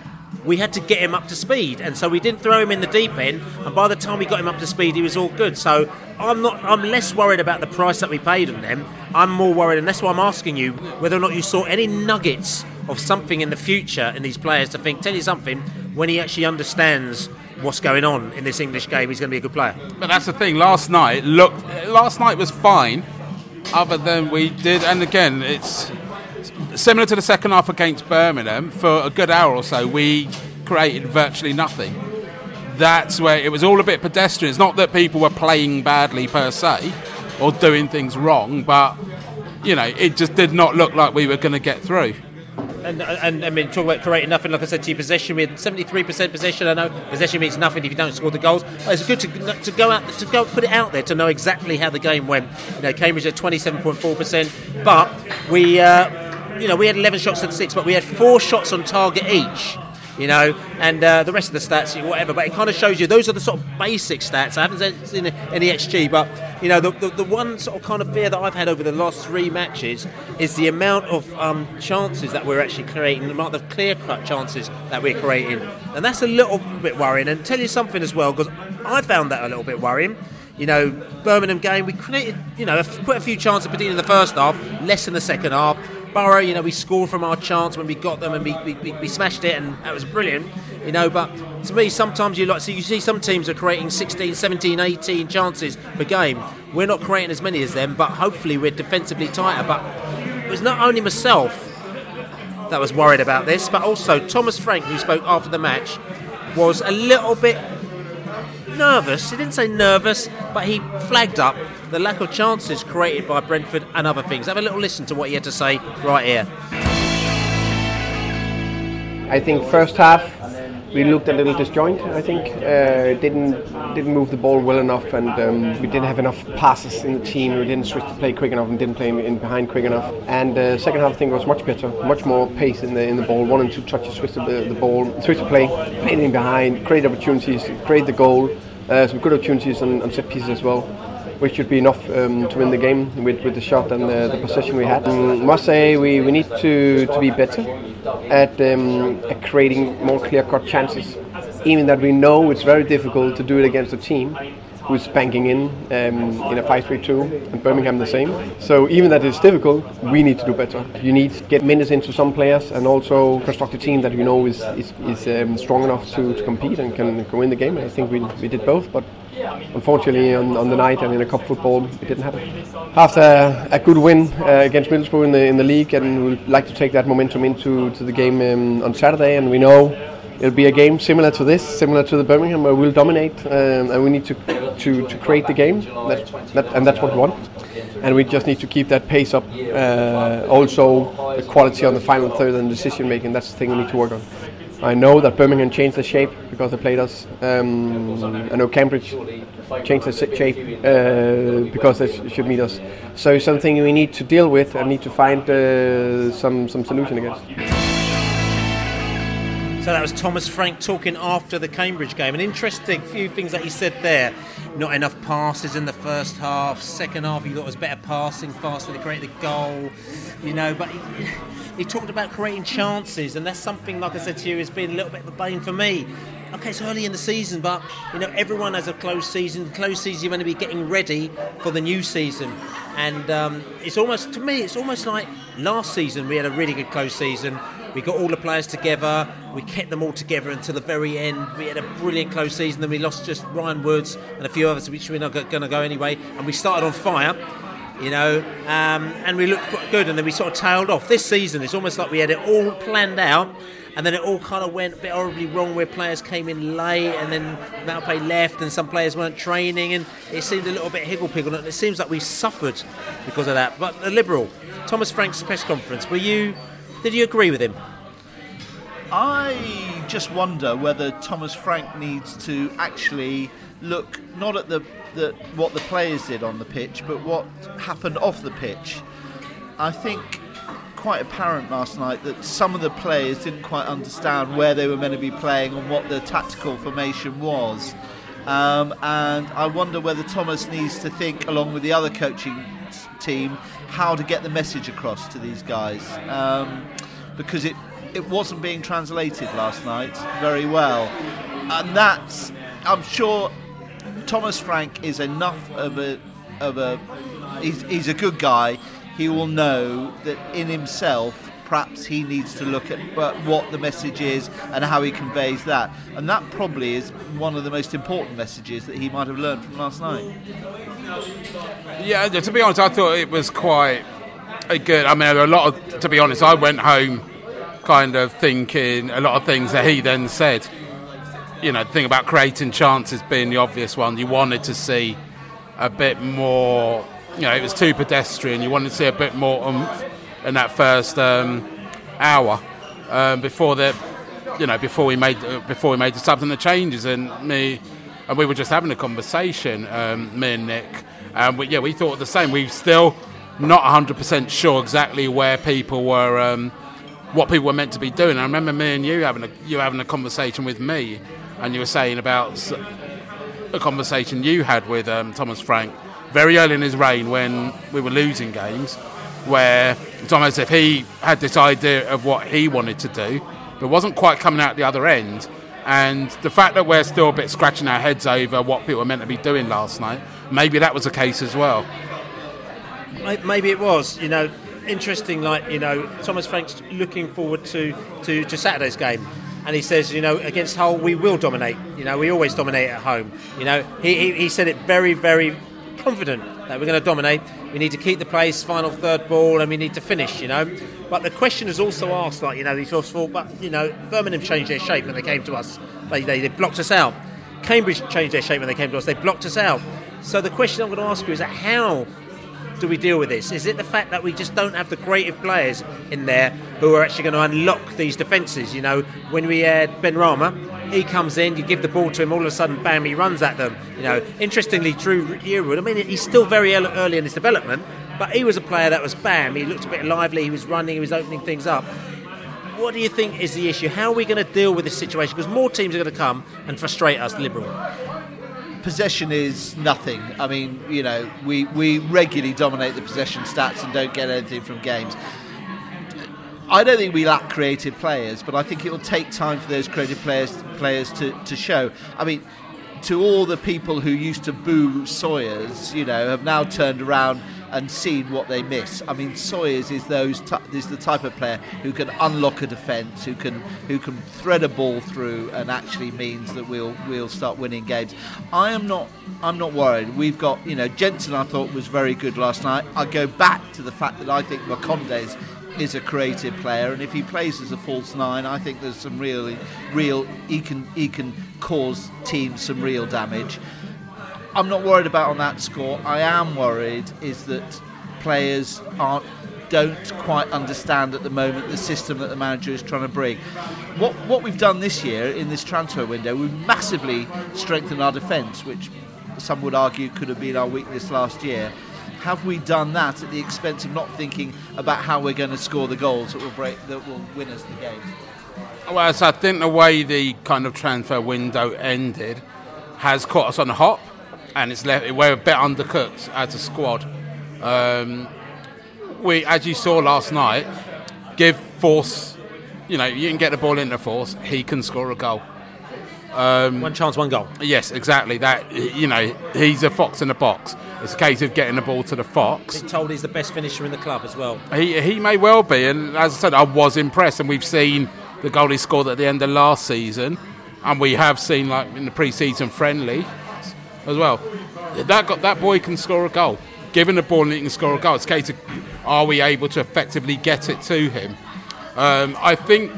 we had to get him up to speed, and so we didn't throw him in the deep end. And by the time we got him up to speed, he was all good. So I'm not. I'm less worried about the price that we paid on them. I'm more worried, and that's why I'm asking you whether or not you saw any nuggets of something in the future in these players to think. Tell you something when he actually understands what's going on in this English game, he's going to be a good player. But that's the thing. Last night, look, last night was fine, other than we did, and again, it's similar to the second half against Birmingham. For a good hour or so, we created virtually nothing. That's where it was all a bit pedestrian. It's not that people were playing badly per se or doing things wrong, but you know, it just did not look like we were going to get through. And, and I mean, talk about creating nothing. Like I said to you, possession. We had 73% possession. I know possession means nothing if you don't score the goals. But it's good to, to go out to go put it out there to know exactly how the game went. You know, Cambridge at 27.4%, but we, uh, you know, we had 11 shots at six, but we had four shots on target each you know, and uh, the rest of the stats, whatever. But it kind of shows you those are the sort of basic stats. I haven't seen any XG, but you know, the, the, the, one sort of kind of fear that I've had over the last three matches is the amount of um, chances that we're actually creating, the amount of clear cut chances that we're creating, and that's a little bit worrying. And tell you something as well, because I found that a little bit worrying. You know, Birmingham game, we created, you know, quite a few chances, particularly in the first half, less in the second half. Boro, you know, we scored from our chance when we got them and we, we, we, smashed it, and that was brilliant, you know. But to me, sometimes you like, so you see some teams are creating 16, 17, 18 chances per game. We're not creating as many as them, but hopefully we're defensively tighter. But it was not only myself that was worried about this, but also Thomas Frank, who spoke after the match, was a little bit nervous. He didn't say nervous, but he flagged up the lack of chances created by Brentford and other things. Have a little listen to what he had to say right here. I think first half we looked a little disjoint. I think uh, didn't didn't move the ball well enough, and um, we didn't have enough passes in the team. We didn't switch the play quick enough, and didn't play in behind quick enough. And uh, second half, I think was much better, much more pace in the in the ball. One and two touches, switch the, the ball, switch the play, play in behind, create opportunities, create the goal. Uh, some good opportunities and, on set pieces as well which should be enough um, to win the game with, with the shot and the, the possession we had. Um, must say we, we need to, to be better at, um, at creating more clear-cut chances, even that we know it's very difficult to do it against a team who's banking in um, in a 5-3-2, and Birmingham the same. So even that is difficult, we need to do better. You need to get minutes into some players, and also construct a team that you know is is, is um, strong enough to, to compete and can, can win the game. And I think we, we did both, but unfortunately on, on the night and in a cup football it didn't happen. After a good win uh, against Middlesbrough in the in the league, and we'd like to take that momentum into to the game um, on Saturday, and we know it'll be a game similar to this, similar to the Birmingham, where we'll dominate, um, and we need to, to, to create the game, that, and that's what we want. And we just need to keep that pace up. Uh, also, the quality on the final third and decision making, that's the thing we need to work on. I know that Birmingham changed the shape because they played us. Um, I know Cambridge changed the shape uh, because they sh- should meet us. So something we need to deal with and need to find uh, some, some solution against. So that was Thomas Frank talking after the Cambridge game. An interesting few things that he said there. Not enough passes in the first half. Second half, he thought it was better passing, faster to create the goal. You know, but he, he talked about creating chances, and that's something, like I said to you, has been a little bit of a bane for me. Okay, it's early in the season, but you know everyone has a close season. Close season, you're going to be getting ready for the new season, and um, it's almost to me, it's almost like last season we had a really good close season. We got all the players together. We kept them all together until the very end. We had a brilliant close season. Then we lost just Ryan Woods and a few others, which we're not going to go anyway. And we started on fire, you know, um, and we looked quite good. And then we sort of tailed off. This season, it's almost like we had it all planned out. And then it all kind of went a bit horribly wrong where players came in late and then Maupay left and some players weren't training and it seemed a little bit higgle-piggle and it seems like we suffered because of that. But the Liberal, Thomas Frank's press conference, were you, did you agree with him? I just wonder whether Thomas Frank needs to actually look not at the, the what the players did on the pitch, but what happened off the pitch. I think quite apparent last night that some of the players didn't quite understand where they were meant to be playing and what the tactical formation was. Um, and I wonder whether Thomas needs to think, along with the other coaching team, how to get the message across to these guys. Um, because it it wasn't being translated last night very well. And that's, I'm sure Thomas Frank is enough of a, of a, he's, he's a good guy. He will know that in himself, perhaps he needs to look at what the message is and how he conveys that. And that probably is one of the most important messages that he might have learned from last night. Yeah, to be honest, I thought it was quite a good. I mean, a lot of, to be honest, I went home kind of thinking a lot of things that he then said. You know, the thing about creating chances being the obvious one, you wanted to see a bit more, you know, it was too pedestrian. You wanted to see a bit more oomph in that first um, hour um, before the, you know, before we made uh, before we made the subs and the changes. And me, and we were just having a conversation, um, me and Nick, and we, yeah, we thought the same. We're still not 100% sure exactly where people were. Um, what people were meant to be doing. I remember me and you having a you having a conversation with me, and you were saying about a conversation you had with um, Thomas Frank very early in his reign when we were losing games, where it's almost if he had this idea of what he wanted to do, but wasn't quite coming out the other end. And the fact that we're still a bit scratching our heads over what people were meant to be doing last night, maybe that was the case as well. Maybe it was. You know, interesting, like you know, Thomas Frank's looking forward to, to, to Saturday's game, and he says, you know, against Hull we will dominate. You know, we always dominate at home. You know, he, he, he said it very very confident that we're going to dominate. We need to keep the place, final third ball, and we need to finish. You know, but the question is also asked, like you know, these thought, but you know, Birmingham changed their shape when they came to us. They, they, they blocked us out. Cambridge changed their shape when they came to us. They blocked us out. So the question I'm going to ask you is that how do we deal with this? Is it the fact that we just don't have the creative players in there who are actually going to unlock these defences? You know, when we had Benrahma, he comes in, you give the ball to him, all of a sudden, bam, he runs at them. You know, interestingly, Dru Yearwood, I mean, he's still very early in his development, but he was a player that was bam, he looked a bit lively, he was running, he was opening things up. What do you think is the issue? How are we going to deal with this situation? Because more teams are going to come and frustrate us, Liberal possession is nothing. I mean, you know, we, we regularly dominate the possession stats and don't get anything from games. I don't think we lack creative players, but I think it will take time for those creative players players to, to show. I mean, to all the people who used to boo Sawyers, you know, have now turned around and seen what they miss. I mean, Sawyers is those t- is the type of player who can unlock a defence, who can who can thread a ball through, and actually means that we'll we'll start winning games. I am not I'm not worried. We've got you know Jensen. I thought was very good last night. I go back to the fact that I think Marcondes is a creative player, and if he plays as a false nine, I think there's some really real he can he can cause teams some real damage. I'm not worried about on that score. I am worried is that players aren't don't quite understand at the moment the system that the manager is trying to bring. What what we've done this year in this transfer window, we've massively strengthened our defence, which some would argue could have been our weakness last year. Have we done that at the expense of not thinking about how we're going to score the goals that will break that will win us the game? Well, so I think the way the kind of transfer window ended has caught us on the hop, and it's left we're a bit undercooked as a squad. Um, we, as you saw last night, give Forss. You know, you can get the ball into Forss. He can score a goal. Um, one chance, one goal. Yes, exactly. That you know, he's a fox in a box. It's a case of getting the ball to the fox. Been told he's the best finisher in the club as well. He he may well be, and as I said, I was impressed, and we've seen the goal he scored at the end of last season, and we have seen like in the pre-season friendly as well. That got that boy can score a goal. Given the ball and he can score a goal, it's a case of are we able to effectively get it to him? Um, I think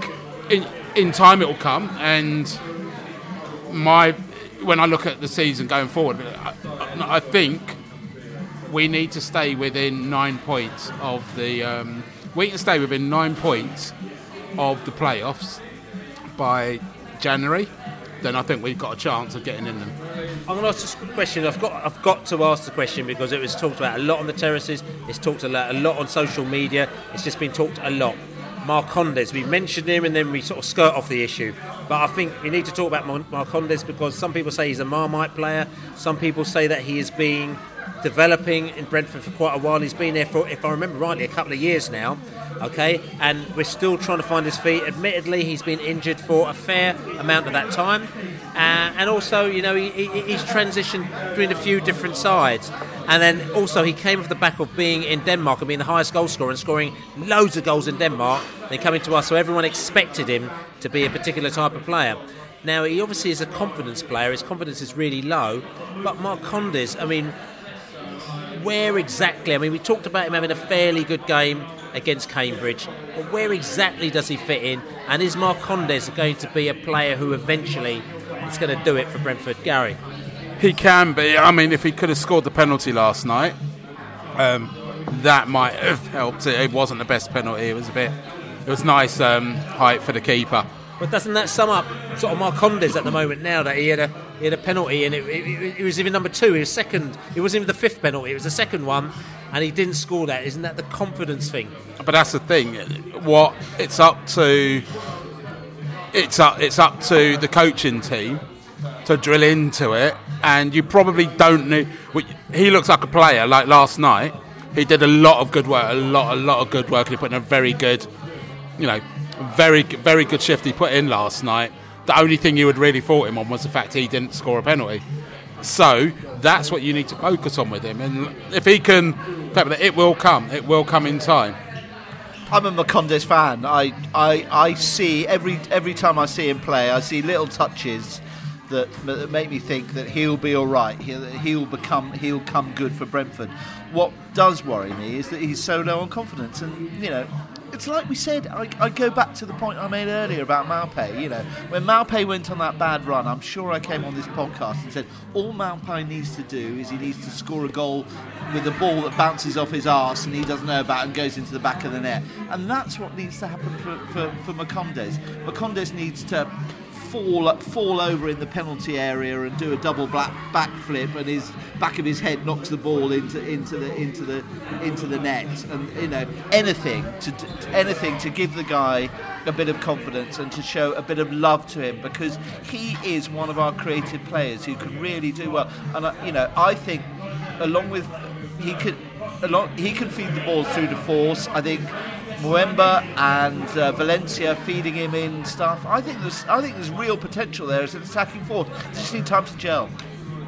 in in time it will come, and my when I look at the season going forward, I, I think we need to stay within nine points of the. Um, we can stay within nine points of the playoffs by January. Then I think we've got a chance of getting in them. I'm going to ask a question. I've got I've got to ask the question because it was talked about a lot on the terraces. It's talked a lot, a lot on social media. It's just been talked a lot. Marcondes, we mentioned him and then we sort of skirt off the issue. But I think we need to talk about Marcondes because some people say he's a Marmite player. Some people say that he is being developing in Brentford for quite a while. He's been there for, if I remember rightly, a couple of years now. Okay, and we're still trying to find his feet. Admittedly, he's been injured for a fair amount of that time, uh, and also, you know, he, he, he's transitioned between a few different sides. And then also, he came off the back of being in Denmark and being the highest goal scorer and scoring loads of goals in Denmark. Then coming to us, so everyone expected him to be a particular type of player. Now, he obviously is a confidence player. His confidence is really low. But Marcondes, I mean, where exactly? I mean, we talked about him having a fairly good game against Cambridge, but where exactly does he fit in? And is Marcondes going to be a player who eventually is going to do it for Brentford? Gary? He can be. I mean, if he could have scored the penalty last night, um, that might have helped. It. it wasn't the best penalty. It was a bit. It was nice um, height for the keeper. But doesn't that sum up sort of Mark Marcondes at the moment now that he had a he had a penalty and it, it, it, was even number two. He was second. It wasn't even the fifth penalty. It was the second one, and he didn't score that. Isn't that the confidence thing? But that's the thing. What it's up to. It's up. It's up to the coaching team to drill into it, and you probably don't know. He looks like a player. Like last night, he did a lot of good work. A lot, a lot of good work. He put in a very good, you know, very, very good shift he put in last night. The only thing you would really fault him on was the fact he didn't score a penalty. So that's what you need to focus on with him. And if he can, it will come. It will come in time. I'm a Marcondes fan. I, I, I see every every time I see him play, I see little touches that, that make me think that he'll be all right. He'll, he'll become he'll come good for Brentford. What does worry me is that he's so low on confidence, and you know it's like we said. I, I, go back to the point I made earlier about Maupay. You know, when Maupay went on that bad run, I'm sure I came on this podcast and said all Maupay needs to do is he needs to score a goal with a ball that bounces off his arse and he doesn't know about and goes into the back of the net. And that's what needs to happen for for, for Marcondes. Marcondes needs to fall fall over in the penalty area and do a double black backflip, and his back of his head knocks the ball into into the into the into the net, and you know anything to, anything to give the guy a bit of confidence and to show a bit of love to him because he is one of our creative players who can really do well, and uh, you know I think along with he could along he can feed the ball through the force. I think Mbeumo and uh, Valencia feeding him in stuff. I think there's I think there's real potential there as an attacking force. They Just need time to gel.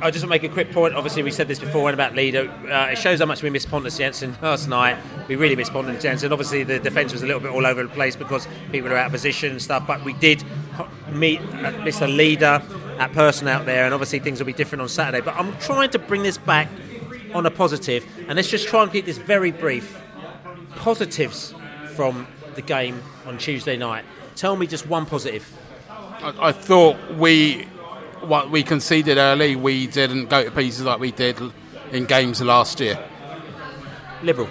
I just want to make a quick point. Obviously, we said this before about leader. Uh, it shows how much we missed Pontus Jansson last night. We really missed Pontus Jansson. Obviously, the defence was a little bit all over the place because people were out of position and stuff. But we did meet miss a leader, that person out there, and obviously things will be different on Saturday. But I'm trying to bring this back on a positive, and let's just try and keep this very brief. Positives from the game on Tuesday night. Tell me just one positive. I, I thought we what we conceded early, we didn't go to pieces like we did in games last year. Liberal.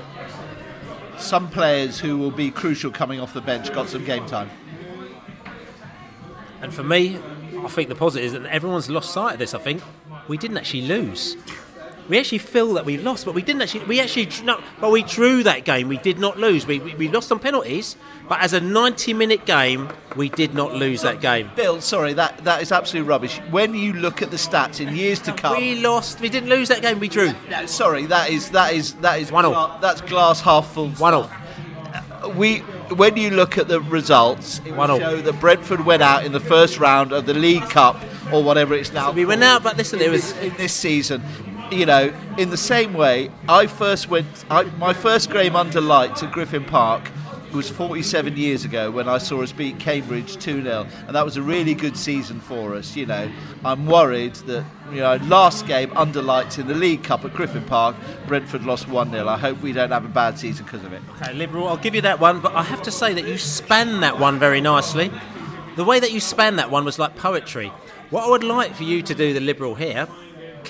Some players who will be crucial coming off the bench got some game time. And for me, I think the positive is that everyone's lost sight of this. I think we didn't actually lose. We actually feel that we lost, but we didn't actually. We actually, no, but we drew that game. We did not lose. We, we, we lost on penalties, but as a 90-minute game, we did not lose that game. Bill, sorry, that, that is absolutely rubbish. When you look at the stats in years to come, we lost. We didn't lose that game. We drew. No, sorry, that is that is that is one gla- That's glass half full. One all. Uh, we when you look at the results, it will show that Brentford went out in the first round of the League Cup or whatever it's now. We went out, but listen, it was in this season you know, in the same way, I first went. I, my first game under lights at Griffin Park was 47 years ago when I saw us beat Cambridge 2 0, and that was a really good season for us. You know, I'm worried that you know last game under lights in the League Cup at Griffin Park, Brentford lost 1 0. I hope we don't have a bad season because of it. Okay, Liberal, I'll give you that one, but I have to say that you span that one very nicely. The way that you span that one was like poetry. What I would like for you to do, the Liberal here,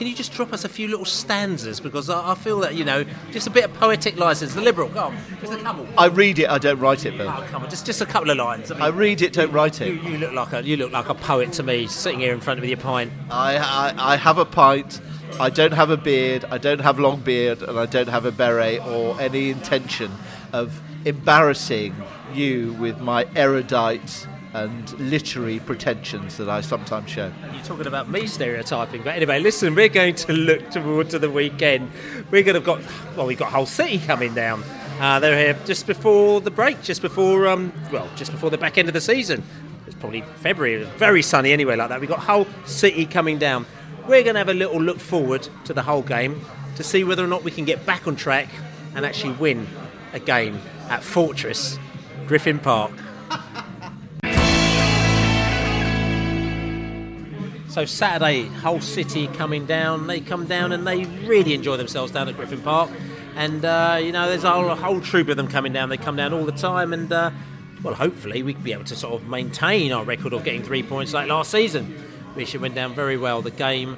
can you just drop us a few little stanzas? Because I, I, feel that, you know, just a bit of poetic license. The Liberal, go on, just a couple. I read it, I don't write it, Bill. Oh, come on, just, just a couple of lines. I, mean, I read it, don't write it. You, you, look like a, you look like a poet to me, sitting here in front of your pint. I, I, I have a pint. I don't have a beard, I don't have long beard, and I don't have a beret or any intention of embarrassing you with my erudite and literary pretensions that I sometimes show. You're talking about me stereotyping, but anyway, listen, we're going to look toward to the weekend. We're going to have got well, we've got Hull City coming down. Uh, they're here just before the break, just before um, well, just before the back end of the season. It's probably February, very sunny anyway, like that. We've got Hull City coming down. We're going to have a little look forward to the Hull game to see whether or not we can get back on track and actually win a game at Fortress Griffin Park. So Saturday, Hull City coming down. They come down and they really enjoy themselves down at Griffin Park. And uh, you know, there's a whole, a whole, troop of them coming down. They come down all the time, and uh, well, hopefully we can be able to sort of maintain our record of getting three points like last season, We which went down very well. The game.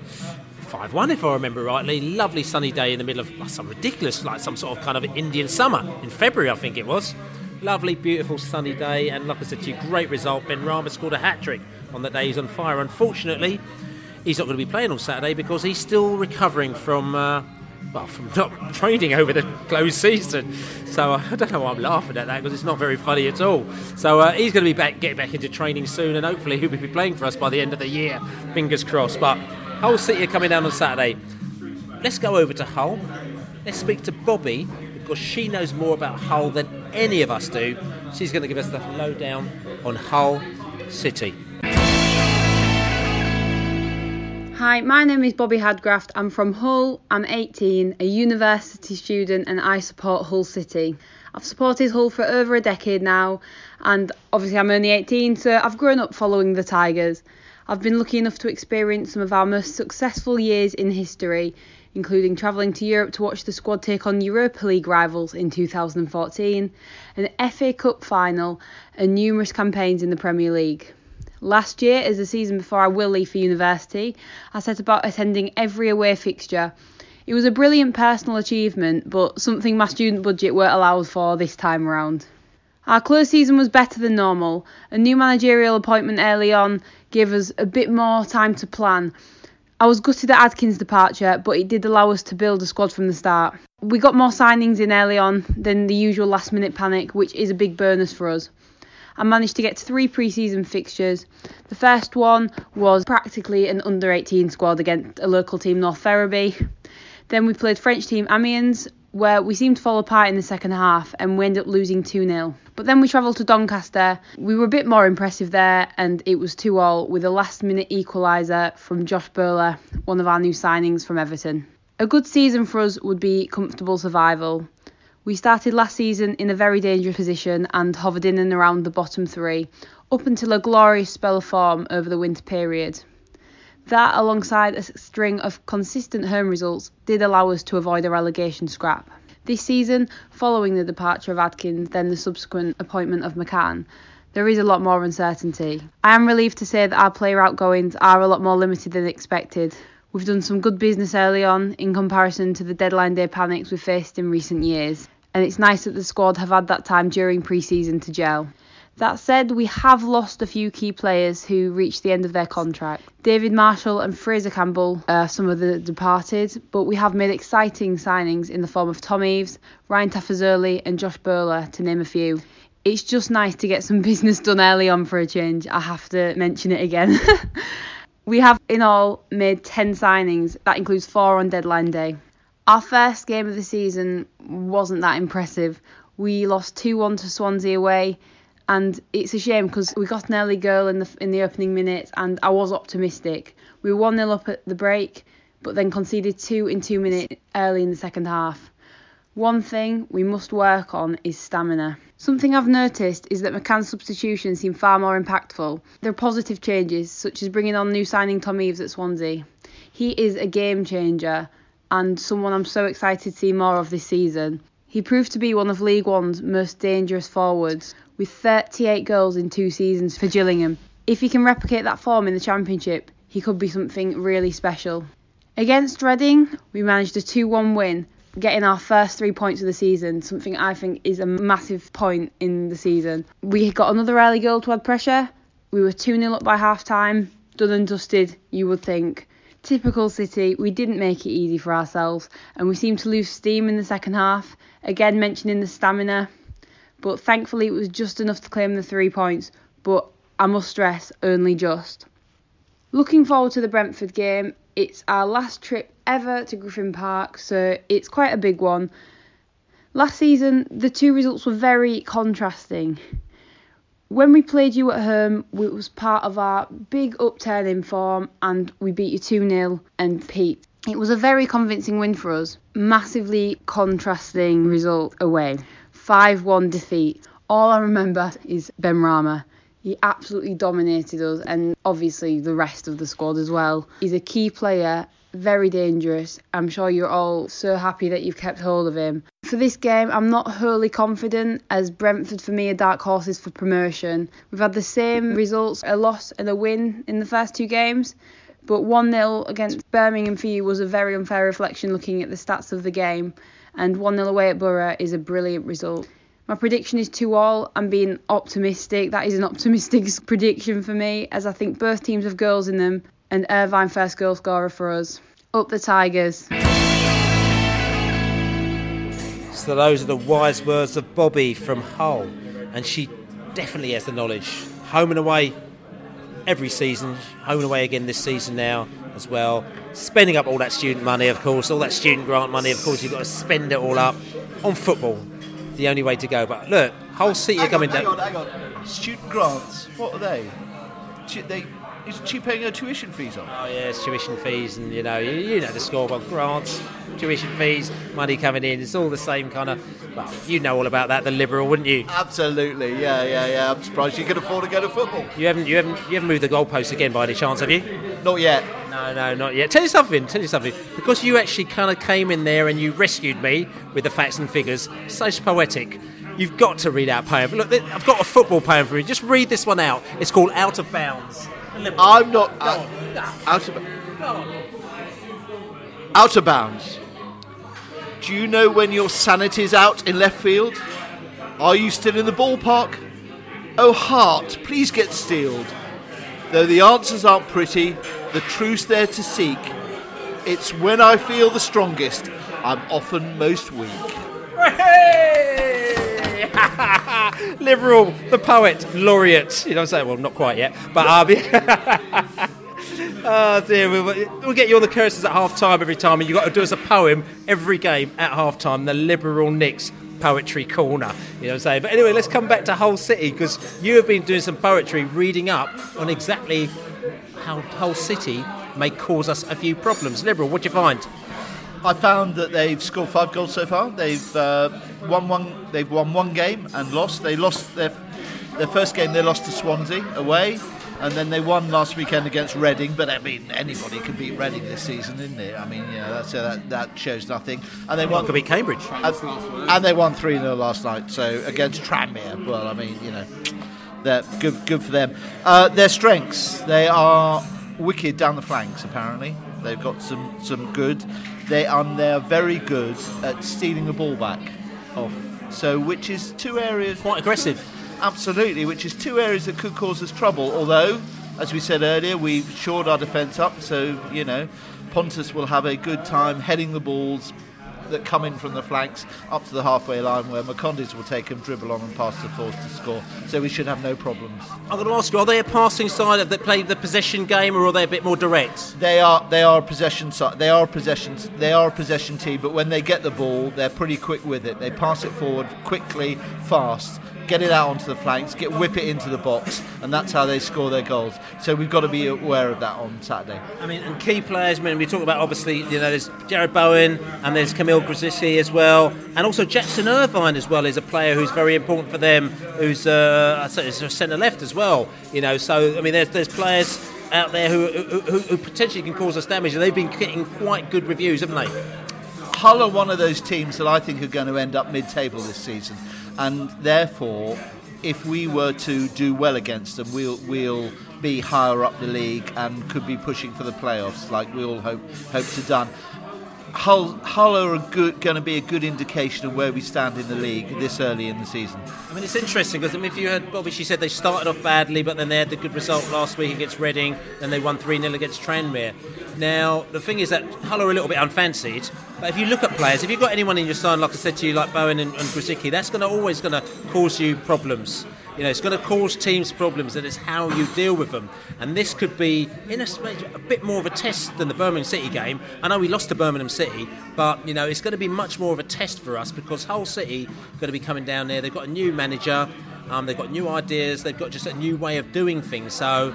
5 1, if I remember rightly. Lovely sunny day in the middle of some ridiculous, like some sort of kind of Indian summer in February, I think it was. Lovely, beautiful, sunny day, and like I said to you, great result. Benrahma scored a hat trick on the day he's on fire. Unfortunately, he's not going to be playing on Saturday because he's still recovering from. Uh, well, from not training over the closed season. So uh, I don't know why I'm laughing at that because it's not very funny at all. So uh, he's going to be back, getting back into training soon, and hopefully he'll be playing for us by the end of the year. Fingers crossed. But Hull City are coming down on Saturday. Let's go over to Hull. Let's speak to Bobbi because she knows more about Hull than any of us do. She's going to give us the lowdown on Hull City. Hi, my name is Bobbi Hadgraft. I'm from Hull. I'm 18, a university student, and I support Hull City. I've supported Hull for over a decade now, and obviously I'm only 18, so I've grown up following the Tigers. I've been lucky enough to experience some of our most successful years in history, including travelling to Europe to watch the squad take on Europa League rivals in 2014, an FA Cup final, and numerous campaigns in the Premier League. Last year, as the season before I will leave for university, I set about attending every away fixture. It was a brilliant personal achievement, but something my student budget weren't allowed for this time around. Our close season was better than normal. A new managerial appointment early on gave us a bit more time to plan. I was gutted at Adkins' departure, but it did allow us to build a squad from the start. We got more signings in early on than the usual last minute panic, which is a big bonus for us. I managed to get three pre season fixtures. The first one was practically an under 18 squad against a local team, North Ferriby. Then we played French team Amiens, where we seemed to fall apart in the second half and we ended up losing 2 0. But then we travelled to Doncaster. We were a bit more impressive there, and it was 2 all with a last minute equaliser from Josh Bowler, one of our new signings from Everton. A good season for us would be comfortable survival. We started last season in a very dangerous position and hovered in and around the bottom three, up until a glorious spell of form over the winter period. That, alongside a string of consistent home results, did allow us to avoid a relegation scrap. This season, following the departure of Adkins, then the subsequent appointment of McCann, there is a lot more uncertainty. I am relieved to say that our player outgoings are a lot more limited than expected. We've done some good business early on in comparison to the deadline day panics we've faced in recent years, and it's nice that the squad have had that time during pre season to gel. That said, we have lost a few key players who reached the end of their contract. David Marshall and Fraser Campbell are some of the departed, but we have made exciting signings in the form of Tom Eaves, Ryan Tafazolli, and Josh Bowler, to name a few. It's just nice to get some business done early on for a change. I have to mention it again. we have in all made 10 signings, that includes four on deadline day. Our first game of the season wasn't that impressive. We lost 2 1 to Swansea away and it's a shame because we got an early goal in the in the opening minutes, and I was optimistic. We were one 0 up at the break, but then conceded two in two minutes early in the second half. One thing we must work on is stamina. Something I've noticed is that McCann's substitutions seem far more impactful. There are positive changes, such as bringing on new signing Tom Eaves at Swansea. He is a game changer and someone I'm so excited to see more of this season. He proved to be one of League One's most dangerous forwards, with 38 goals in two seasons for Gillingham. If he can replicate that form in the Championship, he could be something really special. Against Reading, we managed a 2 1 win, getting our first three points of the season, something I think is a massive point in the season. We got another early goal to add pressure. We were 2 0 up by half time, done and dusted, you would think. Typical City, we didn't make it easy for ourselves, and we seemed to lose steam in the second half. Again, mentioning the stamina, but thankfully it was just enough to claim the three points, but I must stress, only just. Looking forward to the Brentford game, it's our last trip ever to Griffin Park, so it's quite a big one. Last season, the two results were very contrasting. When we played you at home, it was part of our big upturn in form, and we beat you 2 0 and peaked. It was a very convincing win for us, massively contrasting result away. 5 1 defeat. All I remember is Benrahma. He absolutely dominated us, and obviously the rest of the squad as well. He's a key player, very dangerous. I'm sure you're all so happy that you've kept hold of him. For this game, I'm not wholly confident, as Brentford for me are dark horses for promotion. We've had the same results a loss and a win in the first two games, but 1 0 against Birmingham for you was a very unfair reflection looking at the stats of the game and 1 0 away at Boro is a brilliant result. My prediction is 2 all. I'm being optimistic. That is an optimistic prediction for me, as I think both teams have goals in them, and Irvine first goal scorer for us. Up the Tigers. So those are the wise words of Bobbi from Hull, and she definitely has the knowledge. Home and away every season, home and away again this season now as well. Spending up all that student money, of course, all that student grant money, of course, you've got to spend it all up on football. The only way to go. But look, Hull City are coming hang down. On, hang on. Student grants, what are they? They isn't she paying her tuition fees off? Oh yeah, it's tuition fees, and you know, you, you know the score. Well, grants, tuition fees, money coming in. It's all the same kind of. Well, you know all about that, the liberal, wouldn't you? Absolutely, yeah, yeah, yeah. I'm surprised you can afford to go to football. You haven't, you haven't, you haven't moved the goalposts again by any chance, have you? Not yet. No, no, not yet. Tell you something. Tell you something. Because you actually kind of came in there and you rescued me with the facts and figures. So poetic. You've got to read out a poem. Look, I've got a football poem for you. Just read this one out. It's called Out of Bounds. I'm not uh, out of out of bounds. Do you know when your sanity's out in left field? Are you still in the ballpark? Oh heart, please get steeled. Though the answers aren't pretty, the truth's there to seek. It's when I feel the strongest, I'm often most weak. Liberal, the poet, laureate. You know what I'm saying? Well, not quite yet. But um, Oh dear, we'll, we'll get you on the curses at half time every time, and you've got to do us a poem every game at half time. The Liberal Nicks Poetry Corner. You know what I'm saying? But anyway, let's come back to Hull City because you have been doing some poetry, reading up on exactly how Hull City may cause us a few problems. Liberal, what do you find? I found that they've scored five goals so far. They've uh, won one. They've won one game and lost. They lost their their first game. They lost to Swansea away, and then they won last weekend against Reading. But I mean, anybody can beat Reading this season, isn't it? I mean, that's, uh, that that shows nothing. And they won. Could beat Cambridge. And, and they won three 0 last night. So against Tranmere. Well, I mean, you know, they're good. Good for them. Uh, their strengths. They are wicked down the flanks. Apparently, they've got some some good. They are they're very good at stealing the ball back off. So, which is two areas quite aggressive. Absolutely, which is two areas that could cause us trouble. Although, as we said earlier, we've shored our defence up, so you know, Pontus will have a good time heading the balls that come in from the flanks up to the halfway line where Marcondes will take them, dribble on and pass to Forss to score. So we should have no problems. I'm going to ask you: Are they a passing side that play the possession game, or are they a bit more direct? They are. They are a possession side. They are a possession. They are a possession team. But when they get the ball, they're pretty quick with it. They pass it forward quickly, fast. Get it out onto the flanks, get whip it into the box, and that's how they score their goals. So we've got to be aware of that on Saturday. I mean, and key players. I mean, we talk about obviously, you know, there's Jarrod Bowen and there's Kamil Grosicki as well, and also Jackson Irvine as well is a player who's very important for them. Who's uh, centre left as well. You know, so I mean, there's there's players out there who, who, who potentially can cause us damage, and they've been getting quite good reviews, haven't they? Hull are one of those teams that I think are going to end up mid-table this season, and therefore, if we were to do well against them, we'll we'll be higher up the league and could be pushing for the playoffs, like we all hope hope to done. Hull, Hull are going to be a good indication of where we stand in the league this early in the season. I mean, it's interesting because I mean, if you heard Bobbi, she said they started off badly, but then they had the good result last week against Reading, then they won 3 0 against Tranmere. Now, the thing is that Hull are a little bit unfancied, but if you look at players, if you've got anyone in your side, like I said to you, like Bowen and, and Grosicki, that's going to always going to cause you problems. You know, it's going to cause teams problems, and it's how you deal with them. And this could be, in a, a bit more of a test than the Birmingham City game. I know we lost to Birmingham City, but you know, it's going to be much more of a test for us because Hull City going to be coming down there. They've got a new manager, um, they've got new ideas, they've got just a new way of doing things. So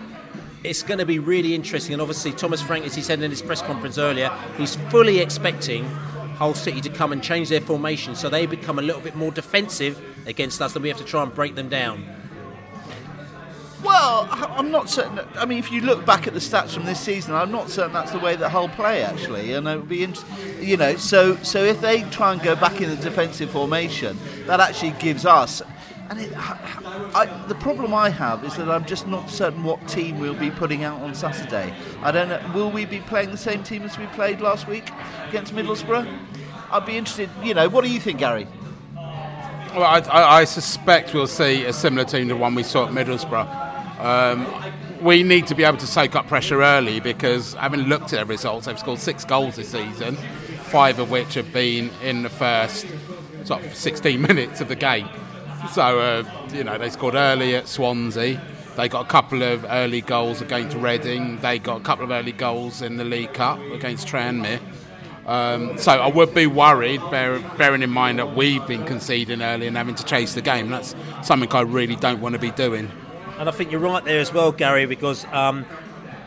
it's going to be really interesting. And obviously, Thomas Frank, as he said in his press conference earlier, he's fully expecting Hull City to come and change their formation so they become a little bit more defensive against us and we have to try and break them down. Well, I'm not certain. I mean, if you look back at the stats from this season, I'm not certain that's the way that Hull play actually, and it would be, int- you know, so so if they try and go back in the defensive formation, that actually gives us. And it, I, the problem I have is that I'm just not certain what team we'll be putting out on Saturday. I don't know. Will we be playing the same team as we played last week against Middlesbrough? I'd be interested. You know, what do you think, Gary? Well, I, I, I suspect we'll see a similar team to the one we saw at Middlesbrough. Um, we need to be able to soak up pressure early because, having looked at their results, they've scored six goals this season, five of which have been in the first sort of 16 minutes of the game. So, uh, you know, they scored early at Swansea. They got a couple of early goals against Reading. They got a couple of early goals in the League Cup against Tranmere. Um, so I would be worried, bear, bearing in mind that we've been conceding early and having to chase the game. That's something I really don't want to be doing. And I think you're right there as well, Gary, because um,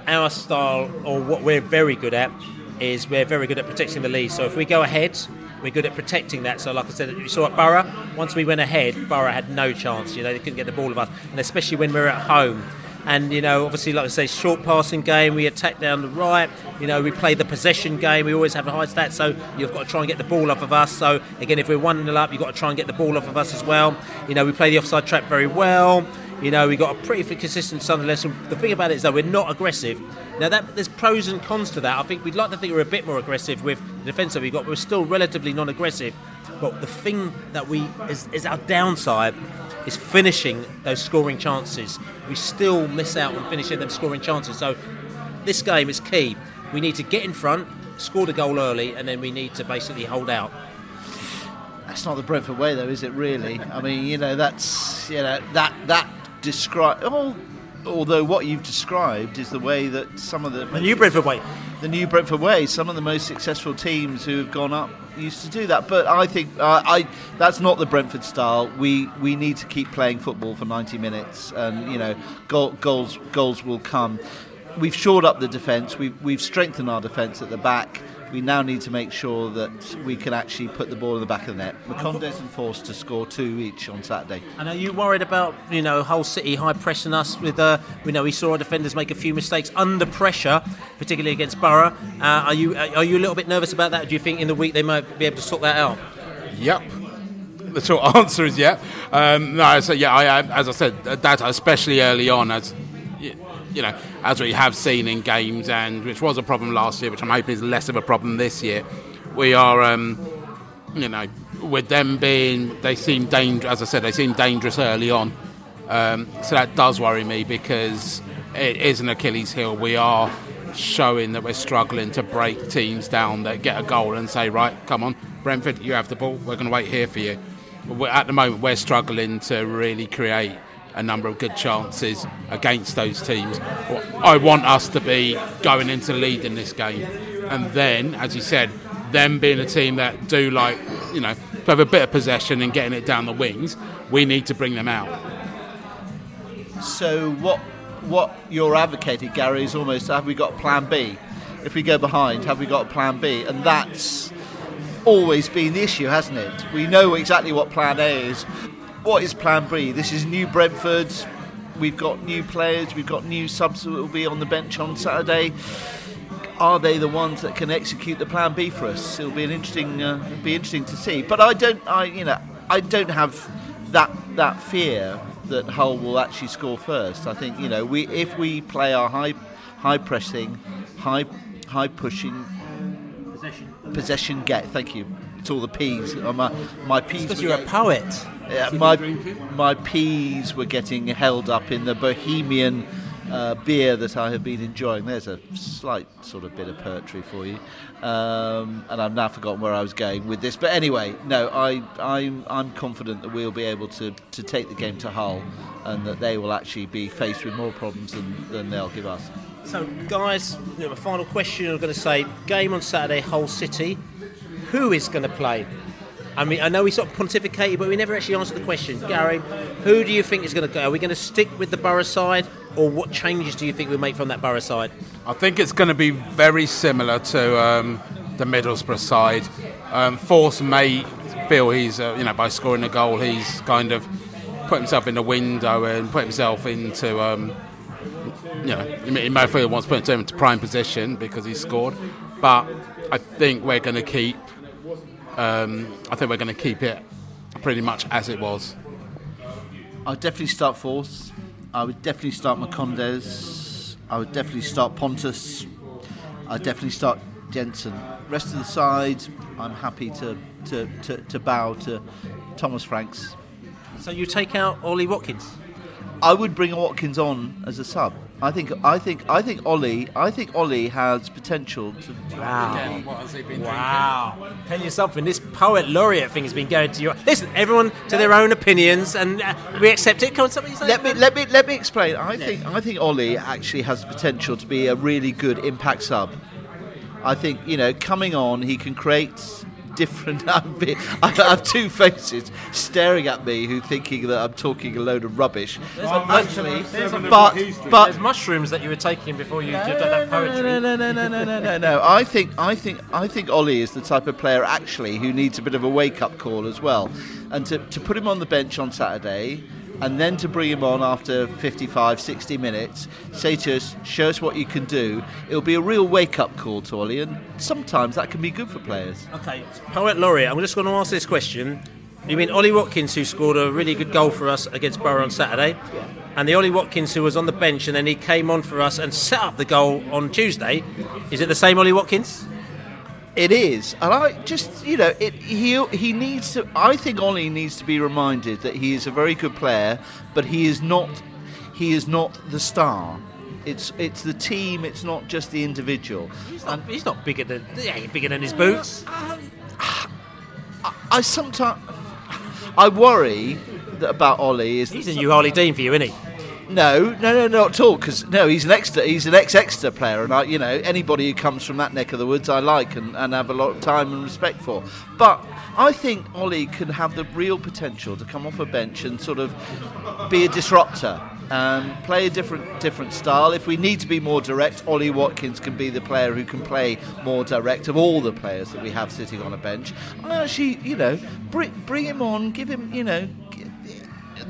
our style, or what we're very good at, is we're very good at protecting the lead. So if we go ahead, we're good at protecting that. So, like I said, you saw at Boro, once we went ahead, Boro had no chance. You know, they couldn't get the ball of us, and especially when we we're at home. And you know, obviously, like I say, short passing game. We attack down the right. You know, we play the possession game. We always have a high stat, so you've got to try and get the ball off of us. So again, if we're one 0 up, you've got to try and get the ball off of us as well. You know, we play the offside trap very well. You know, we got a pretty consistent Sunderland. So the thing about it is that we're not aggressive. Now, that there's pros and cons to that. I think we'd like to think we're a bit more aggressive with the defence that we've got. But we're still relatively non-aggressive. But the thing that we is, is our downside is finishing those scoring chances. We still miss out on finishing them scoring chances. So this game is key. We need to get in front, score the goal early, and then we need to basically hold out. That's not the Brentford way, though, is it? Really? I mean, you know, that's you know that that describe. Oh, although what you've described is the way that some of the The new Brentford way. the new Brentford way, some of the most successful teams who have gone up used to do that. But I think uh, I that's not the Brentford style. We we need to keep playing football for 90 minutes, and you know goal, goals goals will come. We've shored up the defence. We've we've strengthened our defence at the back. We now need to make sure that we can actually put the ball in the back of the net. Marcondes and forced to score two each on Saturday. And are you worried about you know Hull City high pressing us with uh, we know we saw our defenders make a few mistakes under pressure, particularly against Boro. Uh, are you are you a little bit nervous about that? Do you think in the week they might be able to sort that out? Yep. The short answer is yeah. Um, no, so yeah, I, as I said, that especially early on, as y- you know, as we have seen in games, and which was a problem last year, which I'm hoping is less of a problem this year. We are, um, you know, with them being, they seem dangerous. As I said, they seem dangerous early on. Um, so that does worry me because it is an Achilles heel. We are showing that we're struggling to break teams down that get a goal and say, right, come on, Brentford, you have the ball. We're going to wait here for you. We're, at the moment, we're struggling to really create a number of good chances against those teams. I want us to be going into lead in this game, and then, as you said, them being a team that do like, you know, have a bit of possession and getting it down the wings, we need to bring them out. So what what you're advocating, Gary, is almost have we got plan B? If we go behind, have we got plan B? And that's always been the issue, hasn't it? We know exactly what plan A is. What is plan B? This is new Brentford. We've got new players, we've got new subs that will be on the bench on Saturday. Are they the ones that can execute the plan B for us? It'll be an interesting, uh, it'll be interesting to see. But I don't, I you know, I don't have that that fear that Hull will actually score first. I think you know we if we play our high high pressing, high high pushing Possession. possession get. Thank you. All the peas. Uh, my my P's. because you're a poet. Yeah, my my P's were getting held up in the Bohemian uh, beer that I have been enjoying. There's a slight sort of bit of poetry for you, um, and I've now forgotten where I was going with this. But anyway, no, I I'm I'm confident that we'll be able to to take the game to Hull, and that they will actually be faced with more problems than, than they'll give us. So, guys, you know, a final question. I'm going to say game on Saturday, Hull City. Who is going to play? I mean, I know we sort of pontificated, but we never actually answered the question. Gary, who do you think is going to go? Are we going to stick with the Boro side, or what changes do you think we'll make from that Boro side? I think it's going to be very similar to um, the Middlesbrough side. Um, Forss may feel he's, uh, you know, by scoring a goal, he's kind of put himself in the window and put himself into, um, you know, he may feel he wants to put himself into prime position because he scored. But I think we're going to keep, um, I think we're going to keep it pretty much as it was. I'd definitely start Forss. I would definitely start Marcondes. I would definitely start Pontus. I'd definitely start Jensen. Rest of the side, I'm happy to, to, to, to bow to Thomas Franks. So you take out Ollie Watkins? I would bring Watkins on as a sub. I think I think I think Ollie I think Ollie has potential to, Wow. Wow. Tell you something, this poet laureate thing has been going to your. Listen, everyone to their own opinions, and uh, we accept it. Come on, somebody say Let me let me let me explain. I think I think Ollie actually has the potential to be a really good impact sub. I think you know coming on, he can create different. I'm I have two faces staring at me, who thinking that I'm talking a load of rubbish. But actually, but but there's mushrooms that you were taking before you did that poetry. no, no, no, no, no, no, no, no. I think, I think, I think Ollie is the type of player actually who needs a bit of a wake-up call as well, and to, to put him on the bench on Saturday. And then to bring him on after 55, 60 minutes, say to us, show us what you can do. It'll be a real wake up call to Ollie, and sometimes that can be good for players. Okay, poet laureate. I'm just going to ask this question. You mean Ollie Watkins, who scored a really good goal for us against Boro on Saturday, and the Ollie Watkins who was on the bench and then he came on for us and set up the goal on Tuesday? Is it the same Ollie Watkins? It is, and I just you know it. He he needs to. I think Ollie needs to be reminded that he is a very good player, but he is not. He is not the star. It's it's the team. It's not just the individual. He's not, he's not bigger than yeah, bigger than his boots. I sometimes I worry that about Ollie is He's a new Ollie Dean for you, isn't he? No, no, no, not at all. Because no, he's an Exeter, he's an ex-Exeter player, and I, you know, anybody who comes from that neck of the woods, I like and, and have a lot of time and respect for. But I think Ollie can have the real potential to come off a bench and sort of be a disruptor. Um, play a different different style. If we need to be more direct, Ollie Watkins can be the player who can play more direct of all the players that we have sitting on a bench. I actually, you know, bring, bring him on, give him, you know,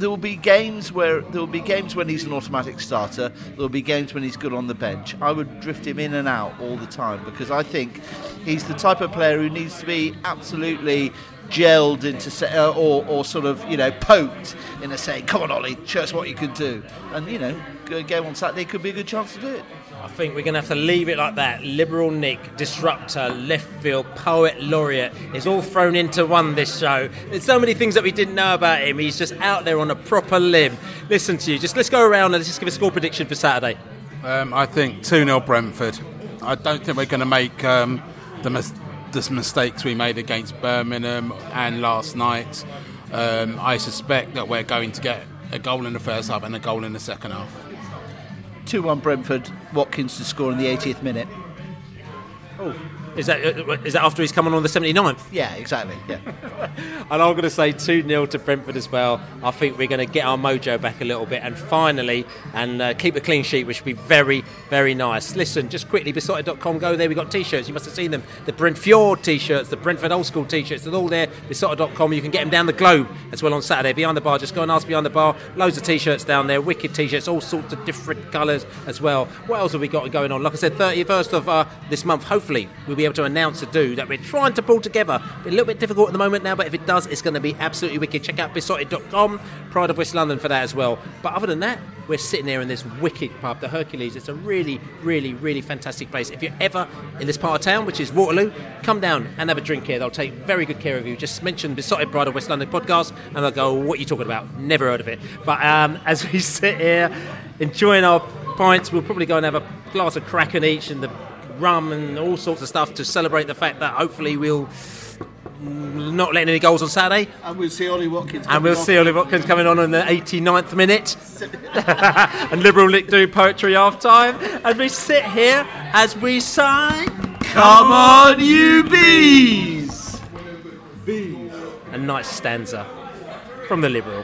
there will be games where there will be games when he's an automatic starter. There will be games when he's good on the bench. I would drift him in and out all the time because I think he's the type of player who needs to be absolutely gelled into uh, or, or sort of you know poked in a saying, "Come on, Ollie, show us what you can do." And you know, a game on Saturday could be a good chance to do it. I think we're going to have to leave it like that. Liberal Nick, disruptor, left field, poet laureate. is all thrown into one this show. There's so many things that we didn't know about him. He's just out there on a proper limb. Listen to you. Just let's go around and let's just give a score prediction for Saturday. Um, I think 2 0 Brentford. I don't think we're going to make um, the, mis- the mistakes we made against Birmingham and last night. Um, I suspect that we're going to get a goal in the first half and a goal in the second half. 2 1 Brentford, Watkins to score in the 80th minute. Oh, is that uh, that after he's come on on the 79th? Yeah, exactly. Yeah. and I'm going to say 2 0 to Brentford as well. I think we're going to get our mojo back a little bit and finally and uh, keep a clean sheet, which would be very, very nice. Listen, just quickly, Beesotted.com, go there. We've got t shirts. You must have seen them. The Brentford t shirts, the Brentford old school t shirts, they're all there. Beesotted.com. You can get them down the globe as well on Saturday. Behind the bar, just go and ask behind the bar. Loads of t shirts down there, wicked t shirts, all sorts of different colours as well. What else have we got going on? Like I said, 31st of uh, this month, hopefully, we'll be able to announce a do that we're trying to pull together. A little bit difficult at the moment now, but if it does, it's going to be absolutely wicked. Check out Beesotted.com, Pride of West London for that as well. But other than that, we're sitting here in this wicked pub, the Hercules. It's a really, really, really fantastic place. If you're ever in this part of town, which is Waterloo, come down and have a drink here. They'll take very good care of you. Just mention Beesotted Pride of West London podcast, and they'll go, "What are you talking about? Never heard of it." But um, as we sit here enjoying our pints, we'll probably go and have a glass of Kraken each and the rum and all sorts of stuff to celebrate the fact that hopefully we'll not letting any goals on Saturday. And we'll see Ollie Watkins. And we'll see Ollie Watkins coming on in the 89th minute. and Liberal Nick doing poetry half time. And we sit here as we say, Come on, you bees! Bees. A nice stanza from the Liberal.